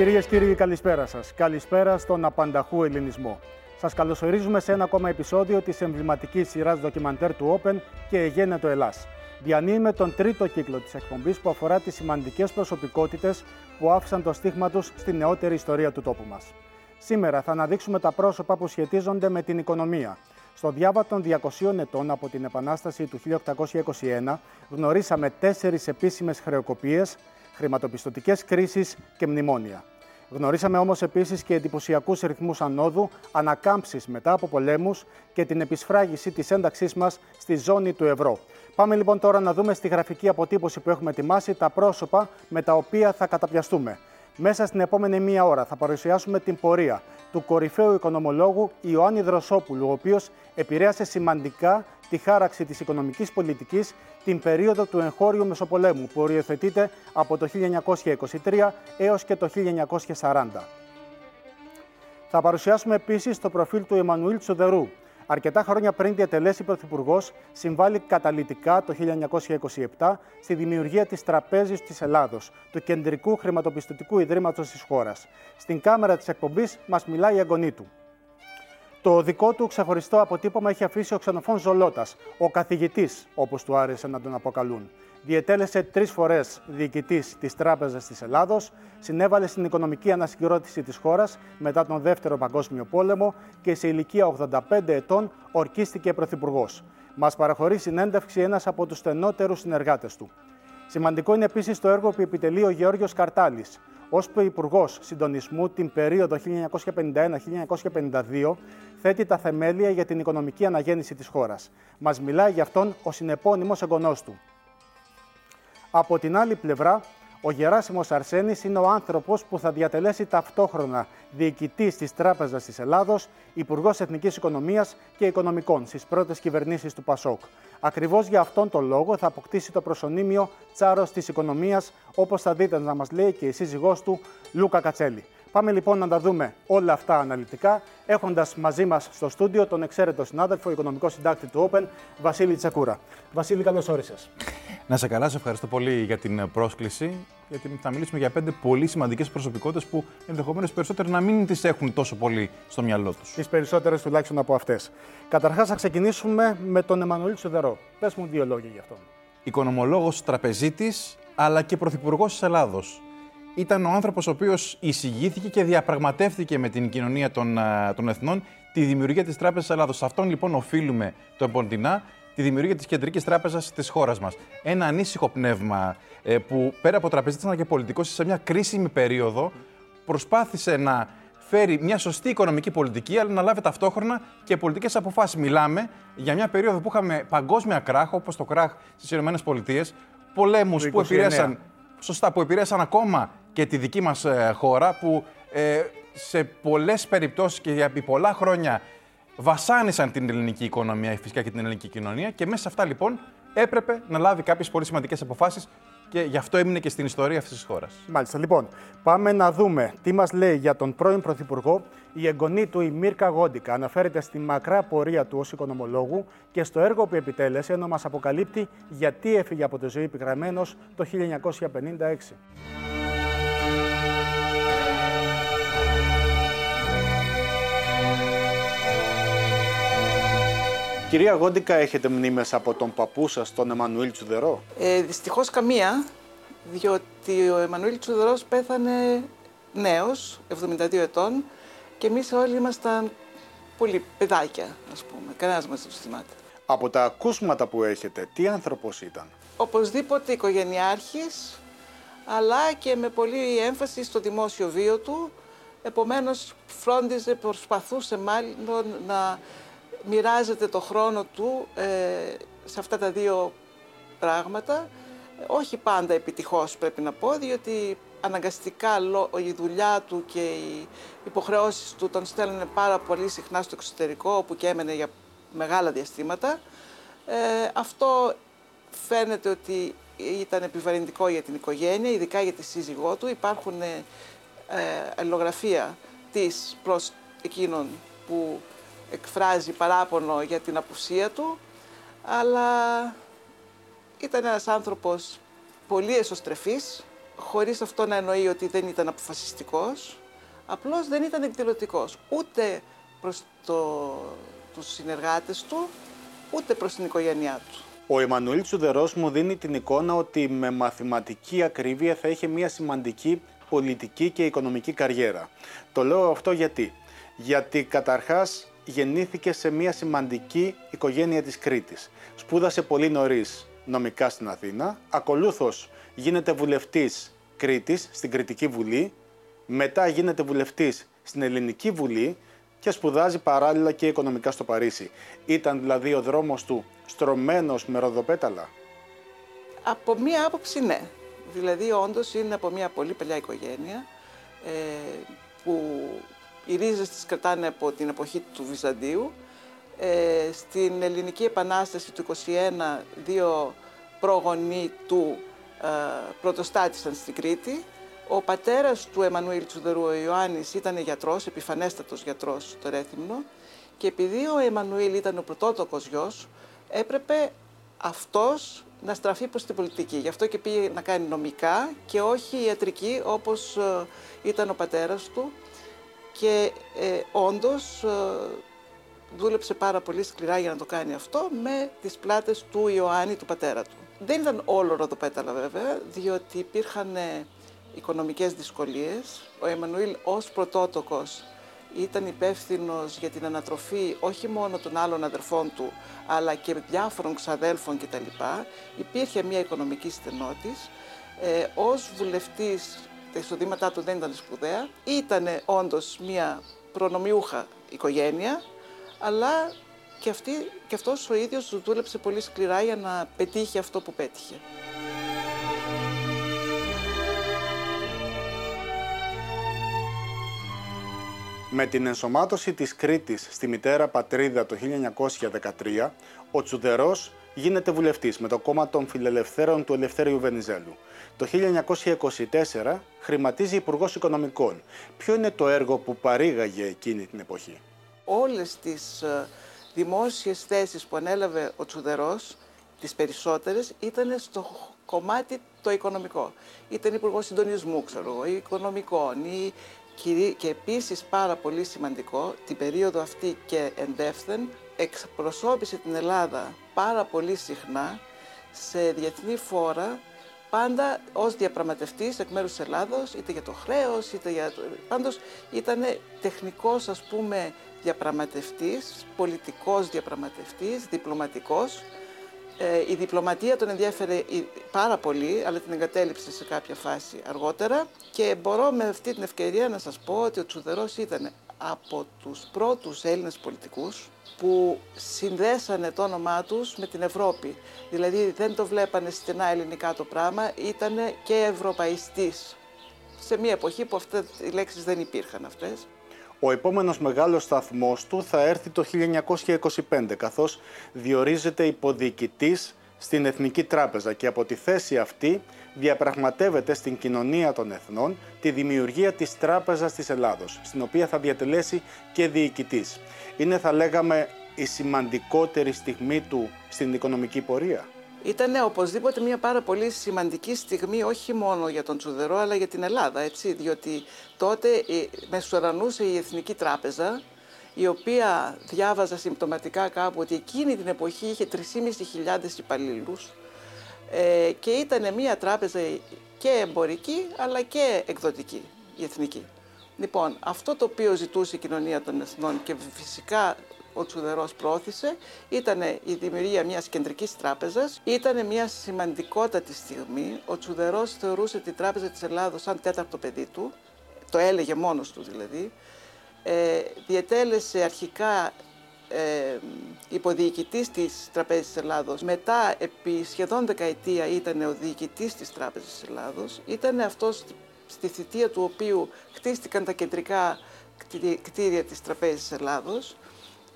Κυρίες και κύριοι, καλησπέρα σας. Καλησπέρα στον απανταχού ελληνισμό. Σας καλωσορίζουμε σε ένα ακόμα επεισόδιο της εμβληματικής σειράς ντοκιμαντέρ του Open και Εγένε το Ελλάς. Διανύουμε τον τρίτο κύκλο της εκπομπής που αφορά τις σημαντικές προσωπικότητες που άφησαν το στίγμα τους στη νεότερη ιστορία του τόπου μας. Σήμερα θα αναδείξουμε τα πρόσωπα που σχετίζονται με την οικονομία. Στο διάβα των 200 ετών από την Επανάσταση του 1821 γνωρίσαμε τέσσερις επίσημες χρεοκοπίες, χρηματοπιστωτικές κρίσεις και μνημόνια. Γνωρίσαμε όμως επίσης και εντυπωσιακούς ρυθμούς ανόδου, ανακάμψεις μετά από πολέμους και την επισφράγηση της ένταξής μας στη ζώνη του ευρώ. Πάμε λοιπόν τώρα να δούμε στη γραφική αποτύπωση που έχουμε ετοιμάσει τα πρόσωπα με τα οποία θα καταπιαστούμε. Μέσα στην επόμενη μία ώρα θα παρουσιάσουμε την πορεία του κορυφαίου οικονομολόγου Ιωάννη Δροσόπουλου, ο οποίος επηρέασε σημαντικά τη χάραξη της οικονομικής πολιτικής την περίοδο του εγχώριου Μεσοπολέμου, που οριοθετείται από το 1923 έως και το 1940. Θα παρουσιάσουμε επίσης το προφίλ του Εμμανουήλ Τσουδερού, Αρκετά χρόνια πριν διατελέσει πρωθυπουργός, συμβάλλει καταλητικά το 1927 στη δημιουργία της Τραπέζης της Ελλάδος, του κεντρικού χρηματοπιστωτικού ιδρύματος της χώρας. Στην κάμερα της εκπομπής μας μιλάει η αγωνή του. Το δικό του ξεχωριστό αποτύπωμα έχει αφήσει ο Ξενοφών Ζολότας, ο καθηγητής, όπως του άρεσε να τον αποκαλούν. Διετέλεσε τρεις φορές διοικητής της Τράπεζας της Ελλάδος, συνέβαλε στην οικονομική ανασυγκρότηση της χώρας μετά τον Δεύτερο Παγκόσμιο Πόλεμο και σε ηλικία 85 ετών ορκίστηκε πρωθυπουργός. Μας παραχωρεί συνέντευξη ένας από τους στενότερους συνεργάτες του. Σημαντικό είναι επίσης το έργο που επιτελεί ο Γεώργιος Καρτάλης. Ω Υπουργό Συντονισμού την περίοδο 1951-1952, θέτει τα θεμέλια για την οικονομική αναγέννηση της χώρας. Μας μιλάει γι' αυτόν ο συνεπώνυμος εγγονός του. Από την άλλη πλευρά, ο Γεράσιμος Αρσένης είναι ο άνθρωπος που θα διατελέσει ταυτόχρονα διοικητής της Τράπεζας της Ελλάδος, Υπουργός Εθνικής Οικονομίας και Οικονομικών στις πρώτες κυβερνήσεις του ΠΑΣΟΚ. Ακριβώς για αυτόν τον λόγο θα αποκτήσει το προσωνύμιο Τσάρος της Οικονομίας, όπως θα δείτε να μας λέει και η σύζυγός του Λούκα Κατσέλη. Πάμε λοιπόν να τα δούμε όλα αυτά αναλυτικά, έχοντας μαζί μας στο στούντιο τον εξαίρετο συνάδελφο, οικονομικό συντάκτη του Open, Βασίλη Τσακούρα. Βασίλη, καλώς όρισες. Να σε καλά, σε ευχαριστώ πολύ για την πρόσκληση. Γιατί θα μιλήσουμε για πέντε πολύ σημαντικές προσωπικότητες που ενδεχομένως περισσότεροι να μην τις έχουν τόσο πολύ στο μυαλό τους. Τις περισσότερες τουλάχιστον από αυτές. Καταρχάς, θα ξεκινήσουμε με τον Εμμανουήλ Τσουδερό. Πες μου δύο λόγια γι' αυτό. Οικονομολόγος τραπεζίτης, αλλά και πρωθυπουργός της Ελλάδος ήταν ο άνθρωπος ο οποίος εισηγήθηκε και διαπραγματεύτηκε με την κοινωνία των, των εθνών τη δημιουργία της Τράπεζας Ελλάδος. Σε αυτόν λοιπόν οφείλουμε το εποντινά τη δημιουργία της Κεντρικής Τράπεζας της χώρας μας. Ένα ανήσυχο πνεύμα ε, που πέρα από τραπεζίτης αλλά και πολιτικός σε μια κρίσιμη περίοδο προσπάθησε να φέρει μια σωστή οικονομική πολιτική, αλλά να λάβει ταυτόχρονα και πολιτικές αποφάσεις. Μιλάμε για μια περίοδο που είχαμε παγκόσμια κράχ, όπως το κράχ στις ΗΠΑ, πολέμους που επηρέασαν σωστά, που επηρέασαν ακόμα και τη δική μας ε, χώρα που ε, σε πολλές περιπτώσεις και για πολλά χρόνια βασάνισαν την ελληνική οικονομία φυσικά και την ελληνική κοινωνία και μέσα σε αυτά λοιπόν έπρεπε να λάβει κάποιες πολύ σημαντικές αποφάσεις και γι' αυτό έμεινε και στην ιστορία αυτής της χώρας. Μάλιστα. Λοιπόν, πάμε να δούμε τι μας λέει για τον πρώην Πρωθυπουργό η εγγονή του, η Μίρκα Γόντικα. Αναφέρεται στη μακρά πορεία του ως οικονομολόγου και στο έργο που επιτέλεσε, ενώ μας αποκαλύπτει γιατί έφυγε από τη ζωή επιγραμμένο το 1956. Κυρία Γόντικα, έχετε μνήμες από τον παππού σας, τον Εμμανουήλ Τσουδερό; Ε, δυστυχώς καμία, διότι ο Εμμανουήλ Τσουδερός πέθανε νέος, 72 ετών, και εμείς όλοι ήμασταν πολύ παιδάκια, ας πούμε. Κανένας μας δεν θυμάται. Από τα ακούσματα που έχετε, τι άνθρωπος ήταν; Οπωσδήποτε οικογενειάρχης, αλλά και με πολύ έμφαση στο δημόσιο βίο του. Επομένως, φρόντιζε, προσπαθούσε μάλλον να μοιράζεται το χρόνο του ε, σε αυτά τα δύο πράγματα. Όχι πάντα επιτυχώς πρέπει να πω, διότι αναγκαστικά η δουλειά του και οι υποχρεώσεις του τον στέλνουν πάρα πολύ συχνά στο εξωτερικό, όπου και έμενε για μεγάλα διαστήματα. Ε, αυτό φαίνεται ότι ήταν επιβαρυντικό για την οικογένεια, ειδικά για τη σύζυγό του. Υπάρχουν ε, αλληλογραφία της προς εκείνον που εκφράζει παράπονο για την απουσία του, αλλά ήταν ένας άνθρωπος πολύ εσωστρεφής, χωρίς αυτό να εννοεί ότι δεν ήταν αποφασιστικός, απλώς δεν ήταν εκδηλωτικός. Ούτε προς το, τους συνεργάτες του, ούτε προς την οικογένειά του. Ο Εμμανουήλ Τσουδερός μου δίνει την εικόνα ότι με μαθηματική ακρίβεια θα είχε μια σημαντική πολιτική και οικονομική καριέρα. Το λέω αυτό γιατί. Γιατί καταρχάς γεννήθηκε σε μια σημαντική οικογένεια της Κρήτης. Σπούδασε πολύ νωρίς νομικά στην Αθήνα, ακολούθως γίνεται βουλευτής Κρήτης στην Κρητική Βουλή, μετά γίνεται βουλευτής στην Ελληνική Βουλή και σπουδάζει παράλληλα και οικονομικά στο Παρίσι. Ήταν δηλαδή ο δρόμος του στρωμένος με ροδοπέταλα. Από μία άποψη ναι. Δηλαδή όντως είναι από μία πολύ παλιά οικογένεια ε, που οι ρίζες της κρατάνε από την εποχή του Βυζαντίου. Ε, στην Ελληνική Επανάσταση του 21 δύο προγονεί του ε, πρωτοστάτησαν στην Κρήτη. Ο πατέρας του Εμμανουήλ Τσουδερού, ο Ιωάννης, ήταν γιατρός, επιφανέστατος γιατρός στο Ρέθυμνο και επειδή ο Εμμανουήλ ήταν ο πρωτότοκος γιος, έπρεπε αυτός να στραφεί προς την πολιτική. Γι' αυτό και πήγε να κάνει νομικά και όχι ιατρική όπως ε, ήταν ο πατέρας του και ε, όντως ε, δούλεψε πάρα πολύ σκληρά για να το κάνει αυτό με τις πλάτες του Ιωάννη, του πατέρα του. Δεν ήταν όλο ροδοπέταλα βέβαια, διότι υπήρχαν ε, οικονομικές δυσκολίες. Ο Εμμανουήλ ως πρωτότοκος ήταν υπεύθυνος για την ανατροφή όχι μόνο των άλλων αδερφών του, αλλά και διάφορων ξαδέλφων κτλ. Υπήρχε μια οικονομική στενότης. Ε, ως βουλευτής, τα εισοδήματά του δεν ήταν σπουδαία. Ήταν όντως μια προνομιούχα οικογένεια, αλλά και, αυτή, και αυτός ο ίδιος δούλεψε πολύ σκληρά για να πετύχει αυτό που πέτυχε. Με την ενσωμάτωση της Κρήτης στη μητέρα πατρίδα το 1913, ο Τσουδερός γίνεται βουλευτής με το κόμμα των φιλελευθέρων του Ελευθέριου Βενιζέλου. Το 1924 χρηματίζει υπουργός Οικονομικών. Ποιο είναι το έργο που παρήγαγε εκείνη την εποχή; Όλες τις ε, δημόσιες θέσεις που ανέλαβε ο Τσουδερός, τις περισσότερες, ήταν στο κομμάτι το οικονομικό. Ήταν υπουργός συντονισμού, ξέρω εγώ, οικονομικών, ή και επίσης πάρα πολύ σημαντικό, την περίοδο αυτή και εντεύθεν, εξπροσώπησε την Ελλάδα πάρα πολύ συχνά σε διεθνή φόρα, πάντα ως διαπραγματευτής εκ μέρους της Ελλάδος, είτε για το χρέος, είτε για... Πάντως ήταν τεχνικός, ας πούμε, διαπραγματευτής, πολιτικός διαπραγματευτής, διπλωματικός, ε, η διπλωματία τον ενδιαφέρε πάρα πολύ, αλλά την εγκατέλειψε σε κάποια φάση αργότερα. Και μπορώ με αυτή την ευκαιρία να σας πω ότι ο Τσουδερός ήταν από τους πρώτους Έλληνες πολιτικούς που συνδέσανε το όνομά τους με την Ευρώπη. Δηλαδή δεν το βλέπανε στενά ελληνικά το πράγμα, ήταν και ευρωπαϊστής σε μια εποχή που αυτές οι λέξεις δεν υπήρχαν αυτές. Ο επόμενος μεγάλος σταθμός του θα έρθει το 1925, καθώς διορίζεται υποδιοικητής στην Εθνική Τράπεζα και από τη θέση αυτή διαπραγματεύεται στην κοινωνία των εθνών τη δημιουργία της Τράπεζας της Ελλάδος, στην οποία θα διατελέσει και διοικητής. Είναι, θα λέγαμε, η σημαντικότερη στιγμή του στην οικονομική πορεία. Ήταν οπωσδήποτε μια πάρα πολύ σημαντική στιγμή όχι μόνο για τον Τσουδερό αλλά για την Ελλάδα, έτσι, διότι τότε μεσουρανούσε η Εθνική Τράπεζα η οποία διάβαζα συμπτωματικά κάπου ότι εκείνη την εποχή είχε 3.500 υπαλλήλους ε, και ήταν μια τράπεζα και εμπορική αλλά και εκδοτική, η εθνική. Λοιπόν, αυτό το οποίο ζητούσε η κοινωνία των εθνών και φυσικά ο Τσουδερός πρόθεσε ήταν η δημιουργία μιας κεντρικής τράπεζας. Ήταν μια σημαντικότατη στιγμή. Ο Τσουδερός θεωρούσε την Τράπεζα της Ελλάδος σαν τέταρτο παιδί του, το έλεγε μόνος του δηλαδή. Ε, διετέλεσε αρχικά ε, υποδιοικητής της Τραπέζης της Ελλάδος. Μετά, επί σχεδόν δεκαετία, ήταν ο διοικητής της Τράπεζας της Ελλάδος. Ήταν αυτός στη θητεία του οποίου χτίστηκαν τα κεντρικά κτίρια της Τραπέζης της Ελλάδος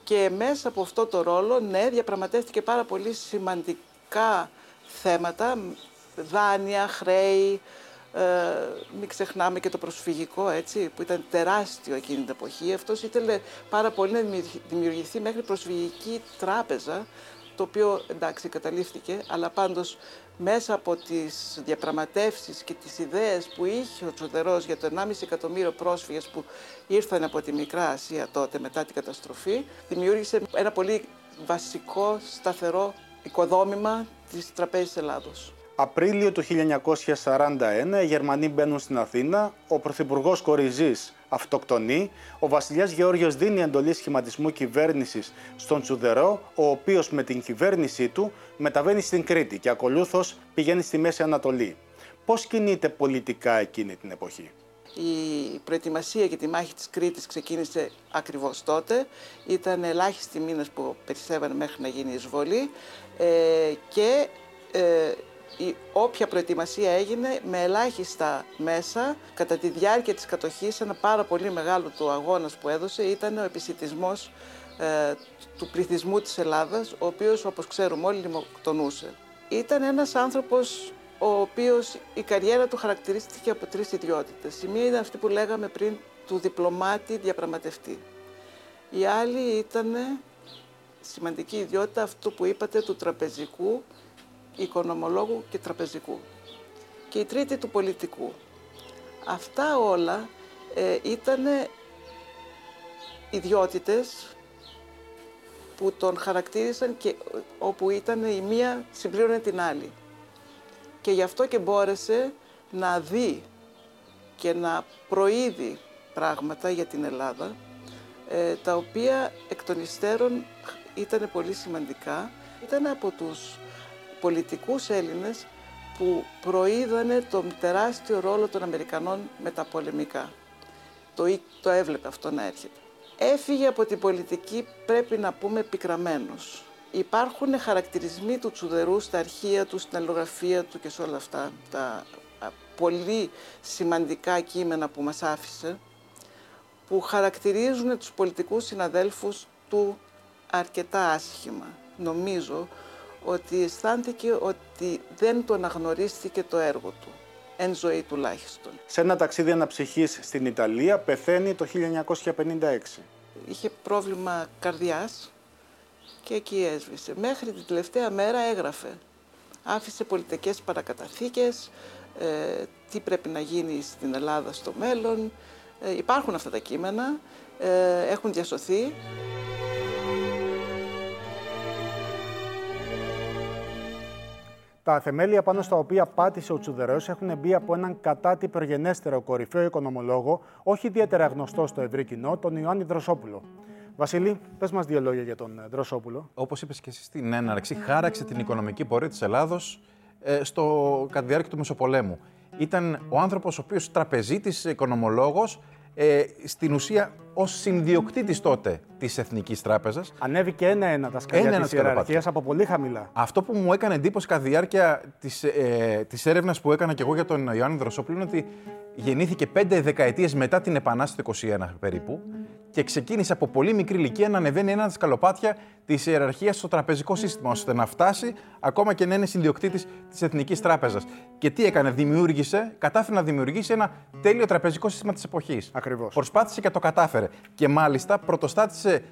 και μέσα από αυτό το ρόλο, ναι, διαπραγματεύτηκε πάρα πολύ σημαντικά θέματα, δάνεια, χρέη, ε, μην ξεχνάμε και το προσφυγικό, έτσι, που ήταν τεράστιο εκείνη την εποχή. Αυτός ήθελε πάρα πολύ να δημιουργηθεί μέχρι προσφυγική τράπεζα, το οποίο εντάξει καταλήφθηκε, αλλά πάντως μέσα από τις διαπραγματεύσεις και τις ιδέες που είχε ο Τσουδερός για το 1,5 εκατομμύριο πρόσφυγες που ήρθαν από τη Μικρά Ασία τότε μετά την καταστροφή, δημιούργησε ένα πολύ βασικό, σταθερό οικοδόμημα της Τραπέζης Ελλάδος. Απρίλιο του 1941 οι Γερμανοί μπαίνουν στην Αθήνα, ο Πρωθυπουργός Κοριζής αυτοκτονεί, ο βασιλιάς Γεώργιος δίνει εντολή σχηματισμού κυβέρνησης στον Τσουδερό, ο οποίος με την κυβέρνησή του μεταβαίνει στην Κρήτη και ακολούθως πηγαίνει στη Μέση Ανατολή. Πώς κινείται πολιτικά εκείνη την εποχή; Η προετοιμασία για τη μάχη της Κρήτης ξεκίνησε ακριβώς τότε. Ήταν ελάχιστοι μήνες που περισσεύανε μέχρι να γίνει η εισβολή ε, και ε, η όποια προετοιμασία έγινε με ελάχιστα μέσα κατά τη διάρκεια της κατοχής ένα πάρα πολύ μεγάλο του αγώνας που έδωσε ήταν ο επισητισμός ε, του πληθυσμού της Ελλάδας ο οποίος όπως ξέρουμε όλοι λιμοκτονούσε. Ήταν ένας άνθρωπος ο οποίος η καριέρα του χαρακτηρίστηκε από τρεις ιδιότητες. Η μία ήταν αυτή που λέγαμε πριν του διπλωμάτη διαπραγματευτή. Η άλλη ήταν σημαντική ιδιότητα αυτό που είπατε του τραπεζικού οικονομολόγου και τραπεζικού. Και η τρίτη του πολιτικού. Αυτά όλα ε, ήταν ιδιότητες που τον χαρακτήρισαν και όπου ήταν η μία συμπλήρωνε την άλλη. Και γι' αυτό και μπόρεσε να δει και να προείδει πράγματα για την Ελλάδα, ε, τα οποία εκ των υστέρων ήταν πολύ σημαντικά. Ήταν από τους πολιτικούς Έλληνες που προείδανε τον τεράστιο ρόλο των Αμερικανών με τα πολεμικά. Το, το έβλεπε αυτό να έρχεται. Έφυγε από την πολιτική, πρέπει να πούμε, πικραμένος. Υπάρχουν χαρακτηρισμοί του Τσουδερού στα αρχεία του, στην αλλογραφία του και σε όλα αυτά τα πολύ σημαντικά κείμενα που μας άφησε, που χαρακτηρίζουν τους πολιτικούς συναδέλφους του αρκετά άσχημα. Νομίζω ότι αισθάνθηκε ότι δεν το αναγνωρίστηκε το έργο του, εν ζωή τουλάχιστον. Σε ένα ταξίδι αναψυχής στην Ιταλία πεθαίνει το 1956. Είχε πρόβλημα καρδιάς και εκεί έσβησε. Μέχρι την τελευταία μέρα έγραφε. Άφησε πολιτικές παρακαταθήκες, ε, τι πρέπει να γίνει στην Ελλάδα στο μέλλον. Ε, υπάρχουν αυτά τα κείμενα, ε, έχουν διασωθεί. Τα θεμέλια πάνω στα οποία πάτησε ο Τσουδερός έχουν μπει από έναν κατά την προγενέστερο κορυφαίο οικονομολόγο, όχι ιδιαίτερα γνωστό στο ευρύ κοινό, τον Ιωάννη Δροσόπουλο. Βασίλη, πες μας δύο λόγια για τον ε, Δροσόπουλο. Όπως είπες και εσύ στην έναρξη, χάραξε την οικονομική πορεία της Ελλάδος ε, στο, κατά τη διάρκεια του Μεσοπολέμου. Ήταν ο άνθρωπος ο οποίος τραπεζίτης, οικονομολόγος, ε, στην ουσία ως συνδιοκτήτης τότε της Εθνικής Τράπεζας. Ανέβηκε ένα-ένα τα σκαλιά της ιεραρχίας από πολύ χαμηλά. Αυτό που μου έκανε εντύπωση κατά τη διάρκεια της ε, της έρευνας που έκανα και εγώ για τον Ιωάννη Δροσόπουλο είναι ότι γεννήθηκε πέντε δεκαετίες μετά την Επανάσταση του 21 περίπου και ξεκίνησε από πολύ μικρή ηλικία να ανεβαίνει ένα σκαλοπάτια της ιεραρχίας στο τραπεζικό σύστημα, ώστε να φτάσει ακόμα και να είναι συνδιοκτήτης της Εθνικής Τράπεζας. Και τι έκανε, δημιούργησε, κατάφερε να δημιουργήσει ένα τέλειο τραπεζικό σύστημα της εποχής. Ακριβώς. Προσπάθησε και το κατάφερε. Και μάλιστα πρωτοστάτησε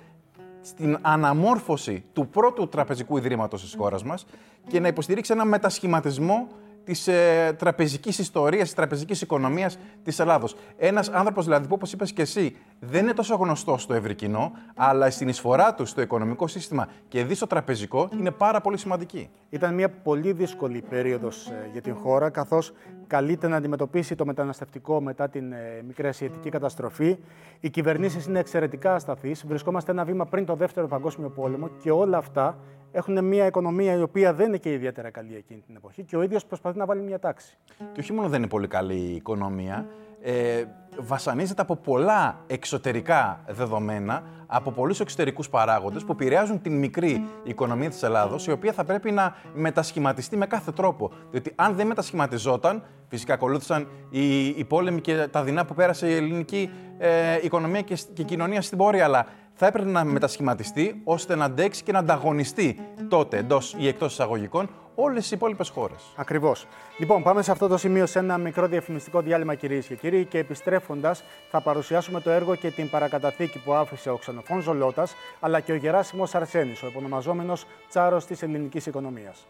στην αναμόρφωση του πρώτου τραπεζικού ιδρύματος της χώρας μας και να υποστηρίξει ένα μετασχηματισμό της ε, τραπεζικής ιστορίας, της τραπεζικής οικονομίας της Ελλάδος. Ένας άνθρωπος, δηλαδή, που όπως είπες και εσύ, δεν είναι τόσο γνωστός στο ευρύ κοινό, αλλά στην εισφορά του στο οικονομικό σύστημα και δι στο τραπεζικό είναι πάρα πολύ σημαντική. Ήταν μια πολύ δύσκολη περίοδος ε, για την χώρα, καθώς καλείται να αντιμετωπίσει το μεταναστευτικό μετά την ε, μικρή ασιατική καταστροφή. Οι κυβερνήσεις είναι εξαιρετικά ασταθείς. Βρισκόμαστε ένα βήμα πριν το Δεύτερο Παγκόσμιο Πόλεμο και όλα αυτά έχουν μια οικονομία η οποία δεν είναι και ιδιαίτερα καλή εκείνη την εποχή και ο ίδιος προσπαθεί να βάλει μια τάξη. Και όχι μόνο δεν είναι πολύ καλή η οικονομία, ε, βασανίζεται από πολλά εξωτερικά δεδομένα, από πολλούς εξωτερικούς παράγοντες που επηρεάζουν την μικρή οικονομία της Ελλάδος, η οποία θα πρέπει να μετασχηματιστεί με κάθε τρόπο. Διότι αν δεν μετασχηματιζόταν, φυσικά ακολούθησαν οι, οι πόλεμοι και τα δεινά που πέρασε η ελληνική ε, οικονομία και, και κοινωνία στην πόρια, αλλά θα έπρεπε να μετασχηματιστεί ώστε να αντέξει και να ανταγωνιστεί τότε εντός ή εκτός εισαγωγικών όλες οι υπόλοιπες χώρες. Ακριβώς. Λοιπόν, πάμε σε αυτό το σημείο σε ένα μικρό διαφημιστικό διάλειμμα, κυρίες και κύριοι. Και επιστρέφοντας, θα παρουσιάσουμε το έργο και την παρακαταθήκη που άφησε ο ξενοφών Ζολότα, αλλά και ο Γεράσιμος Αρσένης, ο επωνομαζόμενος τσάρος της ελληνικής οικονομίας.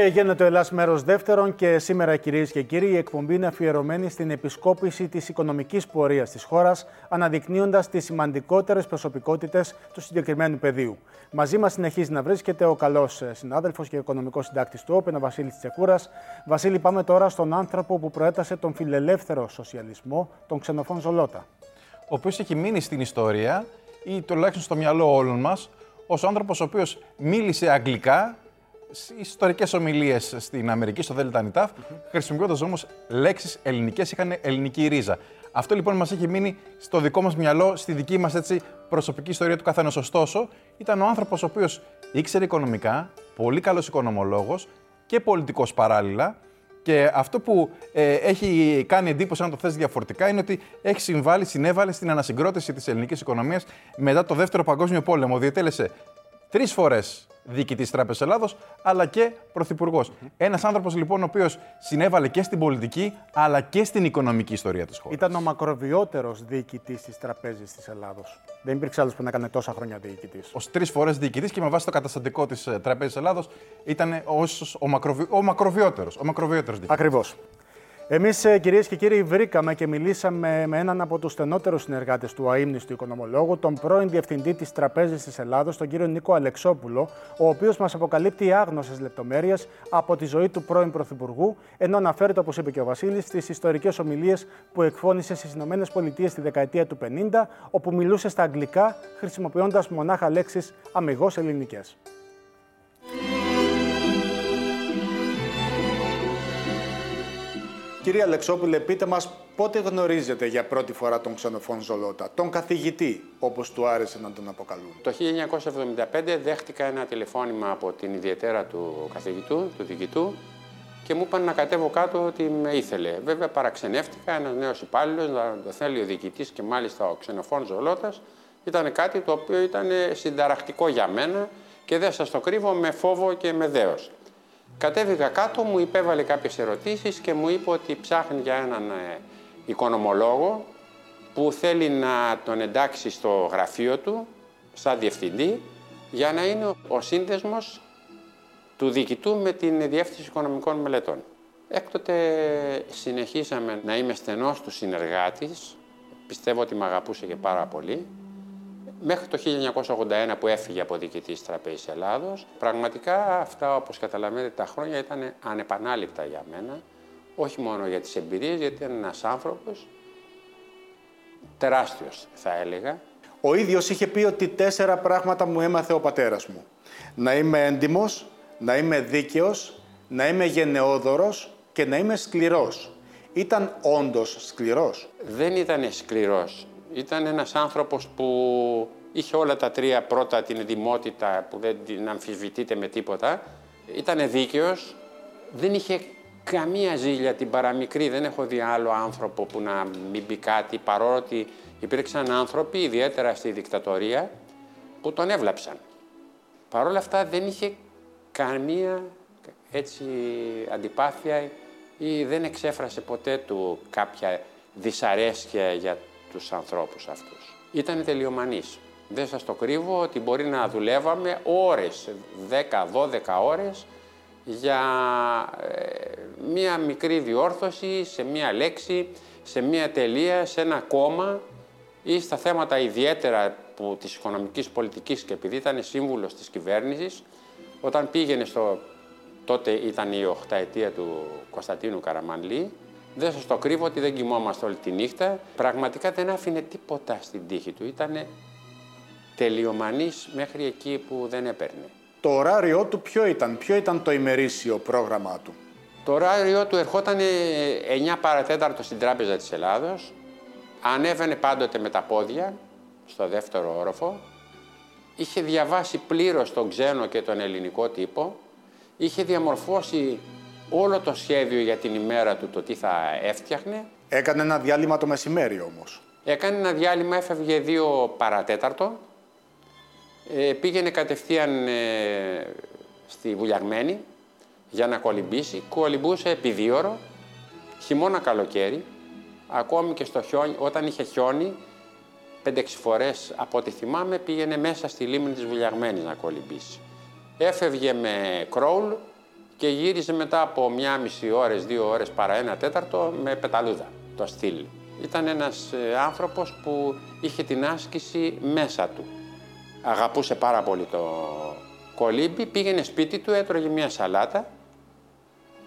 Και γίνεται ο Ελλάς μέρος δεύτερον και σήμερα κυρίες και κύριοι η εκπομπή είναι αφιερωμένη στην επισκόπηση της οικονομικής πορείας της χώρας αναδεικνύοντας τις σημαντικότερες προσωπικότητες του συγκεκριμένου πεδίου. Μαζί μας συνεχίζει να βρίσκεται ο καλός ε, συνάδελφος και οικονομικός συντάκτης του Όπεν, ο Βασίλης Τσεκούρας. Βασίλη, πάμε τώρα στον άνθρωπο που προέτασε τον φιλελεύθερο σοσιαλισμό, τον ξενοφών Ζολότα. Ο οποίος έχει μείνει στην ιστορία ή τουλάχιστον στο μυαλό όλων μας ως άνθρωπος ο οποίος μίλησε αγγλικά ιστορικές ομιλίες στην Αμερική, στο Δέλτα Νιτάφ, mm-hmm. χρησιμοποιώντας όμως λέξεις ελληνικές, είχαν ελληνική ρίζα. Αυτό λοιπόν μας έχει μείνει στο δικό μας μυαλό, στη δική μας προσωπική ιστορία του καθενό. Ωστόσο, ήταν ο άνθρωπος ο οποίος ήξερε οικονομικά, πολύ καλός οικονομολόγος και πολιτικός παράλληλα. Και αυτό που ε, έχει κάνει εντύπωση, αν το θες διαφορετικά, είναι ότι έχει συμβάλει, συνέβαλε στην ανασυγκρότηση της ελληνικής οικονομίας μετά το Δεύτερο Παγκόσμιο Πόλεμο. Διετέλεσε τρεις φορές διοικητής Τράπεζας Ελλάδος, αλλά και πρωθυπουργός. Mm-hmm. Ένας άνθρωπος λοιπόν ο οποίος συνέβαλε και στην πολιτική αλλά και στην οικονομική ιστορία της χώρας. Ήταν ο μακροβιότερος διοικητής της Τραπέζης της Ελλάδος. Δεν υπήρξε άλλος που να έκανε τόσα χρόνια διοικητής. Ω τρεις φορές διοικητής και με βάση το καταστατικό της ε, Τραπέζης Ελλάδος ήταν ο, ο, μακροβι... ο μακροβιότερος. Ακριβώς. Εμείς, ε, κυρίες και κύριοι, βρήκαμε και μιλήσαμε με έναν από τους στενότερους συνεργάτες του αίμνηστου οικονομολόγου, τον πρώην διευθυντή της Τραπέζης της Ελλάδος, τον κύριο Νίκο Αλεξόπουλο, ο οποίος μας αποκαλύπτει άγνωσε λεπτομέρειες από τη ζωή του πρώην Πρωθυπουργού, ενώ αναφέρεται, όπως είπε και ο Βασίλης, στις ιστορικές ομιλίες που εκφώνησε στις ΗΠΑ στη δεκαετία του 50, όπου μιλούσε στα αγγλικά, χρησιμοποιώντας μονάχα λέξεις αμυγός ελληνικές. Κυρία Αλεξόπουλε, πείτε μας πότε γνωρίζετε για πρώτη φορά τον ξενοφών Ζολότα, τον καθηγητή, όπως του άρεσε να τον αποκαλούν. Το 1975 δέχτηκα ένα τηλεφώνημα από την ιδιαίτερα του καθηγητού, του διοικητού, και μου είπαν να κατέβω κάτω ότι με ήθελε. Βέβαια παραξενεύτηκα, ένας νέος υπάλληλος, να το θέλει ο διοικητής και μάλιστα ο ξενοφών Ζολότας. Ήταν κάτι το οποίο ήταν συνταρακτικό για μένα και δεν σας το κρύβω με φόβο και με δέος. Κατέβηκα κάτω, μου υπέβαλε κάποιες ερωτήσεις και μου είπε ότι ψάχνει για έναν ε, οικονομολόγο που θέλει να τον εντάξει στο γραφείο του, σαν διευθυντή, για να είναι ο σύνδεσμος του διοικητού με την Διεύθυνση Οικονομικών Μελετών. Έκτοτε συνεχίσαμε να είμαι στενός του συνεργάτης, πιστεύω ότι με αγαπούσε και πάρα πολύ μέχρι το 1981 που έφυγε από διοικητής Τραπέζης Ελλάδος. Πραγματικά αυτά, όπως καταλαβαίνετε, τα χρόνια ήταν ανεπανάληπτα για μένα. Όχι μόνο για τις εμπειρίες, γιατί ήταν ένας άνθρωπος τεράστιος, θα έλεγα. Ο ίδιος είχε πει ότι τέσσερα πράγματα μου έμαθε ο πατέρας μου. Να είμαι έντιμος, να είμαι δίκαιος, να είμαι γενναιόδωρος και να είμαι σκληρός. Ήταν όντως σκληρός. Δεν ήταν σκληρός. Ήταν ένας άνθρωπος που είχε όλα τα τρία πρώτα την δημότητα που δεν την αμφισβητείται με τίποτα. Ήταν δίκαιος, δεν είχε καμία ζήλια την παραμικρή. Δεν έχω δει άλλο άνθρωπο που να μην πει κάτι, παρότι υπήρξαν άνθρωποι, ιδιαίτερα στη δικτατορία, που τον έβλαψαν. Παρ' όλα αυτά δεν είχε καμία έτσι αντιπάθεια ή δεν εξέφρασε ποτέ του κάποια δυσαρέσκεια για τους ανθρώπους αυτούς. Ήταν τελειομανής. Δεν σας το κρύβω ότι μπορεί να δουλεύαμε ώρες, 10-12 ώρες, για ε, μία μικρή διόρθωση σε μία λέξη, σε μία τελεία, σε ένα κόμμα ή στα θέματα ιδιαίτερα που, της οικονομικής πολιτικής και επειδή ήταν σύμβουλος της κυβέρνησης, όταν πήγαινε στο, τότε ήταν η οχταετία του Κωνσταντίνου Καραμανλή, δεν σας το κρύβω ότι δεν κοιμόμαστε όλη τη νύχτα. Πραγματικά δεν άφηνε τίποτα στην τύχη του. Ήταν τελειομανής μέχρι εκεί που δεν έπαιρνε. Το ωράριό του ποιο ήταν, ποιο ήταν το ημερήσιο πρόγραμμά του; Το ωράριό του ερχόταν 9 παρατέταρτο στην Τράπεζα της Ελλάδος, ανέβαινε πάντοτε με τα πόδια στο δεύτερο όροφο, είχε διαβάσει πλήρως τον ξένο και τον ελληνικό τύπο, είχε διαμορφώσει όλο το σχέδιο για την ημέρα του, το τι θα έφτιαχνε. Έκανε ένα διάλειμμα το μεσημέρι όμως. Έκανε ένα διάλειμμα, έφευγε δύο παρατέταρτο, ε, πήγαινε κατευθείαν ε, στη Βουλιαγμένη για να κολυμπήσει. Κολυμπούσε επί δύο ώρο, χειμώνα καλοκαίρι, ακόμη και στο χιόνι, όταν είχε χιόνι, 5-6 φορές από ό,τι θυμάμαι πήγαινε μέσα στη λίμνη της Βουλιαγμένης να κολυμπήσει. Έφευγε με κρόουλ και γύριζε μετά από μία μισή ώρες, δύο ώρες παρά ένα τέταρτο με πεταλούδα, το στυλ. Ήταν ένας ε, άνθρωπος που είχε την άσκηση μέσα του. Αγαπούσε πάρα πολύ το κολύμπι, πήγαινε σπίτι του, έτρωγε μία σαλάτα,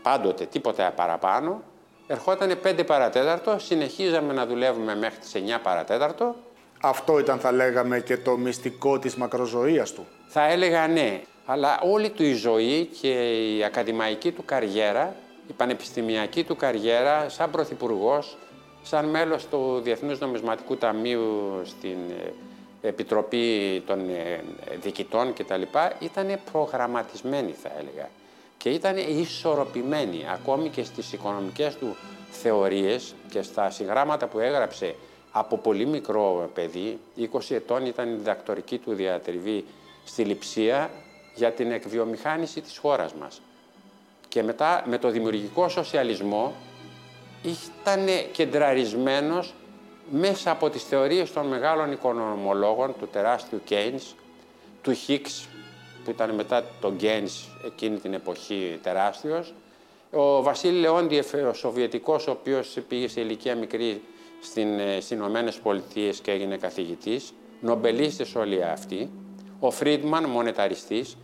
πάντοτε τίποτα παραπάνω, ερχόταν 5 παρατέταρτο, συνεχίζαμε να δουλεύουμε μέχρι τις 9 παρατέταρτο. Αυτό ήταν θα λέγαμε και το μυστικό της μακροζωίας του. Θα έλεγα ναι, αλλά όλη του η ζωή και η ακαδημαϊκή του καριέρα, η πανεπιστημιακή του καριέρα σαν πρωθυπουργός, σαν μέλος του Διεθνούς Νομισματικού Ταμείου στην ε, Επιτροπή των ε, Διοικητών κτλ. ήταν προγραμματισμένη θα έλεγα και ήταν ισορροπημένη ακόμη και στις οικονομικές του θεωρίες και στα συγγράμματα που έγραψε από πολύ μικρό παιδί, 20 ετών ήταν η διδακτορική του διατριβή στη Λιψία για την εκβιομηχάνηση της χώρας μας. Και μετά με το δημιουργικό σοσιαλισμό ήταν κεντραρισμένος μέσα από τις θεωρίες των μεγάλων οικονομολόγων, του τεράστιου Κέινς, του Χίξ, που ήταν μετά τον Γκέινς εκείνη την εποχή τεράστιος, ο Βασίλη Λεόντιεφ, ο Σοβιετικός, ο οποίος πήγε σε ηλικία μικρή στην, ε, στις Ηνωμένες Πολιτείες και έγινε καθηγητής, νομπελίστες όλοι αυτοί, ο Φρίντμαν, μονεταριστής,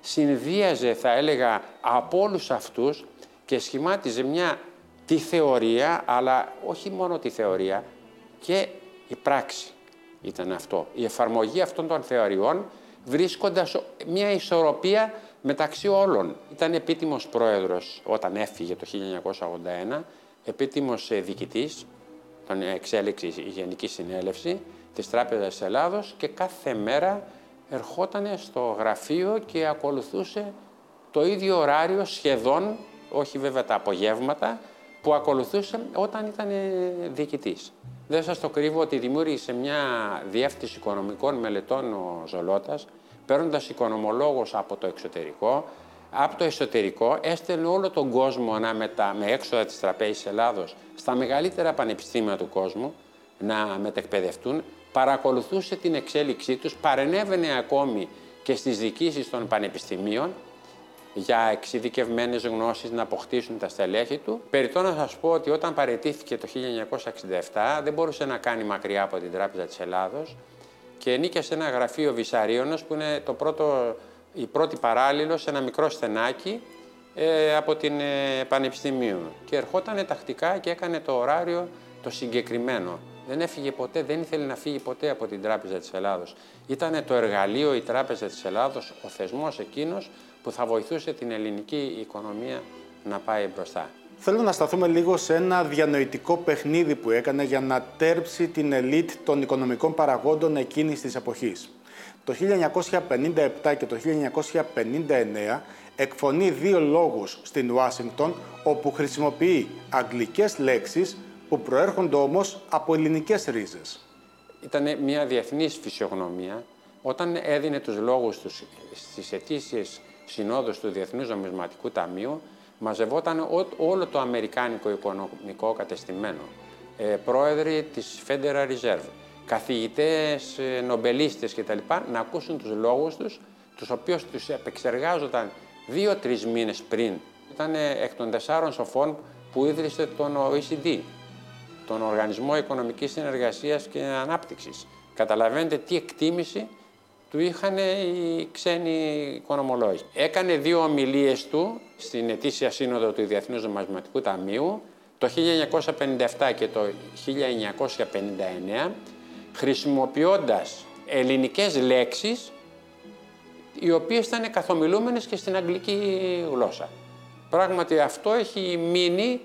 συνδύαζε, θα έλεγα, από όλους αυτούς και σχημάτιζε μια τη θεωρία, αλλά όχι μόνο τη θεωρία, και η πράξη ήταν αυτό. Η εφαρμογή αυτών των θεωριών βρίσκοντας μια ισορροπία μεταξύ όλων. Ήταν επίτιμος πρόεδρος όταν έφυγε το 1981, επίτιμος ε, διοικητής, τον εξέλιξη η Γενική Συνέλευση της Τράπεζας Ελλάδος και κάθε μέρα ερχόταν στο γραφείο και ακολουθούσε το ίδιο ωράριο σχεδόν, όχι βέβαια τα απογεύματα, που ακολουθούσε όταν ήταν διοικητής. Δεν σας το κρύβω ότι δημιούργησε μια διεύθυνση οικονομικών μελετών ο Ζολότας, παίρνοντας οικονομολόγους από το εξωτερικό, από το εσωτερικό έστελνε όλο τον κόσμο να μετα... με έξοδα της τραπέζης Ελλάδος στα μεγαλύτερα πανεπιστήμια του κόσμου να μετεκπαιδευτούν, παρακολουθούσε την εξέλιξή τους, παρενέβαινε ακόμη και στις διοικήσεις των πανεπιστημίων για εξειδικευμένες γνώσεις να αποκτήσουν τα στελέχη του. Περιτώ να σας πω ότι όταν παρετήθηκε το 1967 δεν μπορούσε να κάνει μακριά από την Τράπεζα της Ελλάδος και νίκησε σε ένα γραφείο Βυσαρίωνος που είναι το πρώτο, η πρώτη παράλληλο σε ένα μικρό στενάκι ε, από την ε, Πανεπιστημίου. Και ερχόταν τακτικά και έκανε το ωράριο το συγκεκριμένο. Δεν έφυγε ποτέ, δεν ήθελε να φύγει ποτέ από την Τράπεζα της Ελλάδος. Ήταν το εργαλείο η Τράπεζα της Ελλάδος, ο θεσμός εκείνος που θα βοηθούσε την ελληνική οικονομία να πάει μπροστά. Θέλω να σταθούμε λίγο σε ένα διανοητικό παιχνίδι που έκανε για να τέρψει την ελίτ των οικονομικών παραγόντων εκείνης της εποχής. Το 1957 και το 1959 εκφωνεί δύο λόγους στην Ουάσιγκτον όπου χρησιμοποιεί αγγλικές λέξεις που προέρχονται όμως από ελληνικές ρίζες. Ήταν μια διεθνής φυσιογνωμία όταν έδινε τους λόγους τους στις αιτήσεις συνόδους του Διεθνούς Νομισματικού Ταμείου μαζευόταν όλο το αμερικάνικο οικονομικό κατεστημένο. Ε, πρόεδροι της Federal Reserve, καθηγητές, ε, νομπελίστες κτλ. να ακούσουν τους λόγους τους, τους οποίους τους επεξεργάζονταν δύο-τρεις μήνες πριν. Ήταν εκ των τεσσάρων σοφών που ίδρυσε τον OECD, τον Οργανισμό Οικονομικής Συνεργασίας και Ανάπτυξης. Καταλαβαίνετε τι εκτίμηση του είχαν οι ξένοι οικονομολόγοι. Έκανε δύο ομιλίες του στην ετήσια σύνοδο του Διεθνούς Νομισματικού Ταμείου το 1957 και το 1959 χρησιμοποιώντας ελληνικές λέξεις οι οποίες ήταν καθομιλούμενες και στην αγγλική γλώσσα. Πράγματι αυτό έχει μείνει,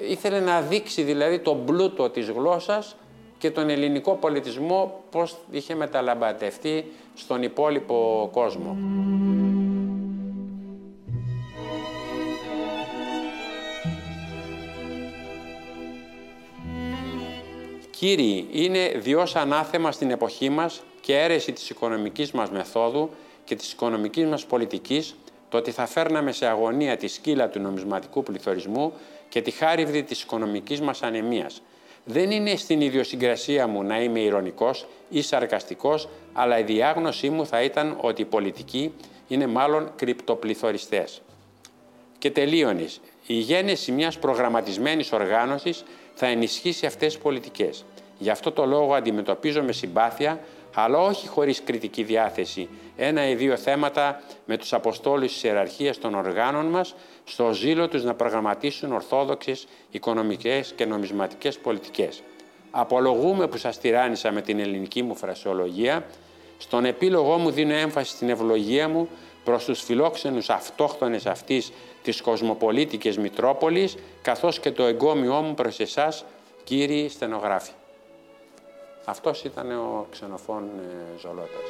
ήθελε να δείξει δηλαδή τον πλούτο της γλώσσας και τον ελληνικό πολιτισμό πώς είχε μεταλαμπατευτεί στον υπόλοιπο κόσμο. Κύριοι, είναι διός ανάθεμα στην εποχή μας και αίρεση της οικονομικής μας μεθόδου και της οικονομικής μας πολιτικής το ότι θα φέρναμε σε αγωνία τη σκύλα του νομισματικού πληθωρισμού και τη χάριβδη της οικονομικής μας ανεμίας. Δεν είναι στην ιδιοσυγκρασία μου να είμαι ηρωνικός ή σαρκαστικός, αλλά η διάγνωσή μου θα ήταν ότι οι πολιτικοί είναι μάλλον κρυπτοπληθωριστές. Και τελείωνης, η γένεση μιας προγραμματισμένης οργάνωσης θα ενισχύσει αυτές τις πολιτικές. Γι' αυτό το λόγο αντιμετωπίζω με συμπάθεια, αλλά όχι χωρίς κριτική διάθεση, ένα ή δύο θέματα με τους αποστόλους της ιεραρχίας των οργάνων μας, στο ζήλο τους να προγραμματίσουν ορθόδοξες οικονομικές και νομισματικές πολιτικές. Απολογούμε που σας τυράννησα με την ελληνική μου φρασιολογία, στον επίλογό μου δίνω έμφαση στην ευλογία μου προς τους φιλόξενους αυτόχθονες αυτής της κοσμοπολίτικης Μητρόπολης, καθώς και το εγκόμιό μου προς εσάς, κύριοι στενογράφοι. Αυτός ήταν ο ξενοφών ε, Ζολότας.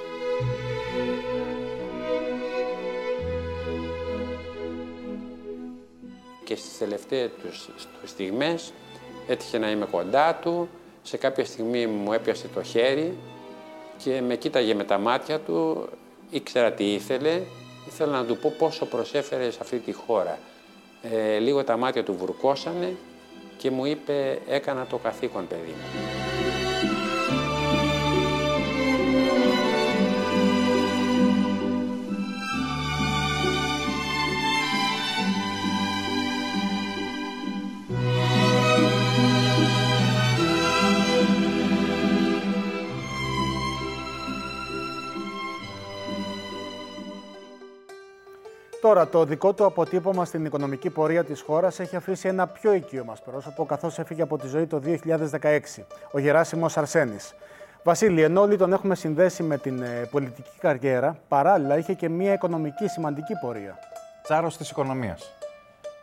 Και στις τελευταίες τους στιγμές έτυχε να είμαι κοντά του, σε κάποια στιγμή μου έπιασε το χέρι και με κοίταγε με τα μάτια του, ήξερα τι ήθελε, ήθελα να του πω πόσο προσέφερε σε αυτή τη χώρα. Ε, λίγο τα μάτια του βουρκώσανε και μου είπε έκανα το καθήκον παιδί μου. Τώρα, το δικό του αποτύπωμα στην οικονομική πορεία της χώρας έχει αφήσει ένα πιο οικείο μας πρόσωπο, καθώς έφυγε από τη ζωή το 2016, ο Γεράσιμος Αρσένης. Βασίλη, ενώ όλοι τον έχουμε συνδέσει με την ε, πολιτική καριέρα, παράλληλα είχε και μια οικονομική σημαντική πορεία. Τσάρος της οικονομίας.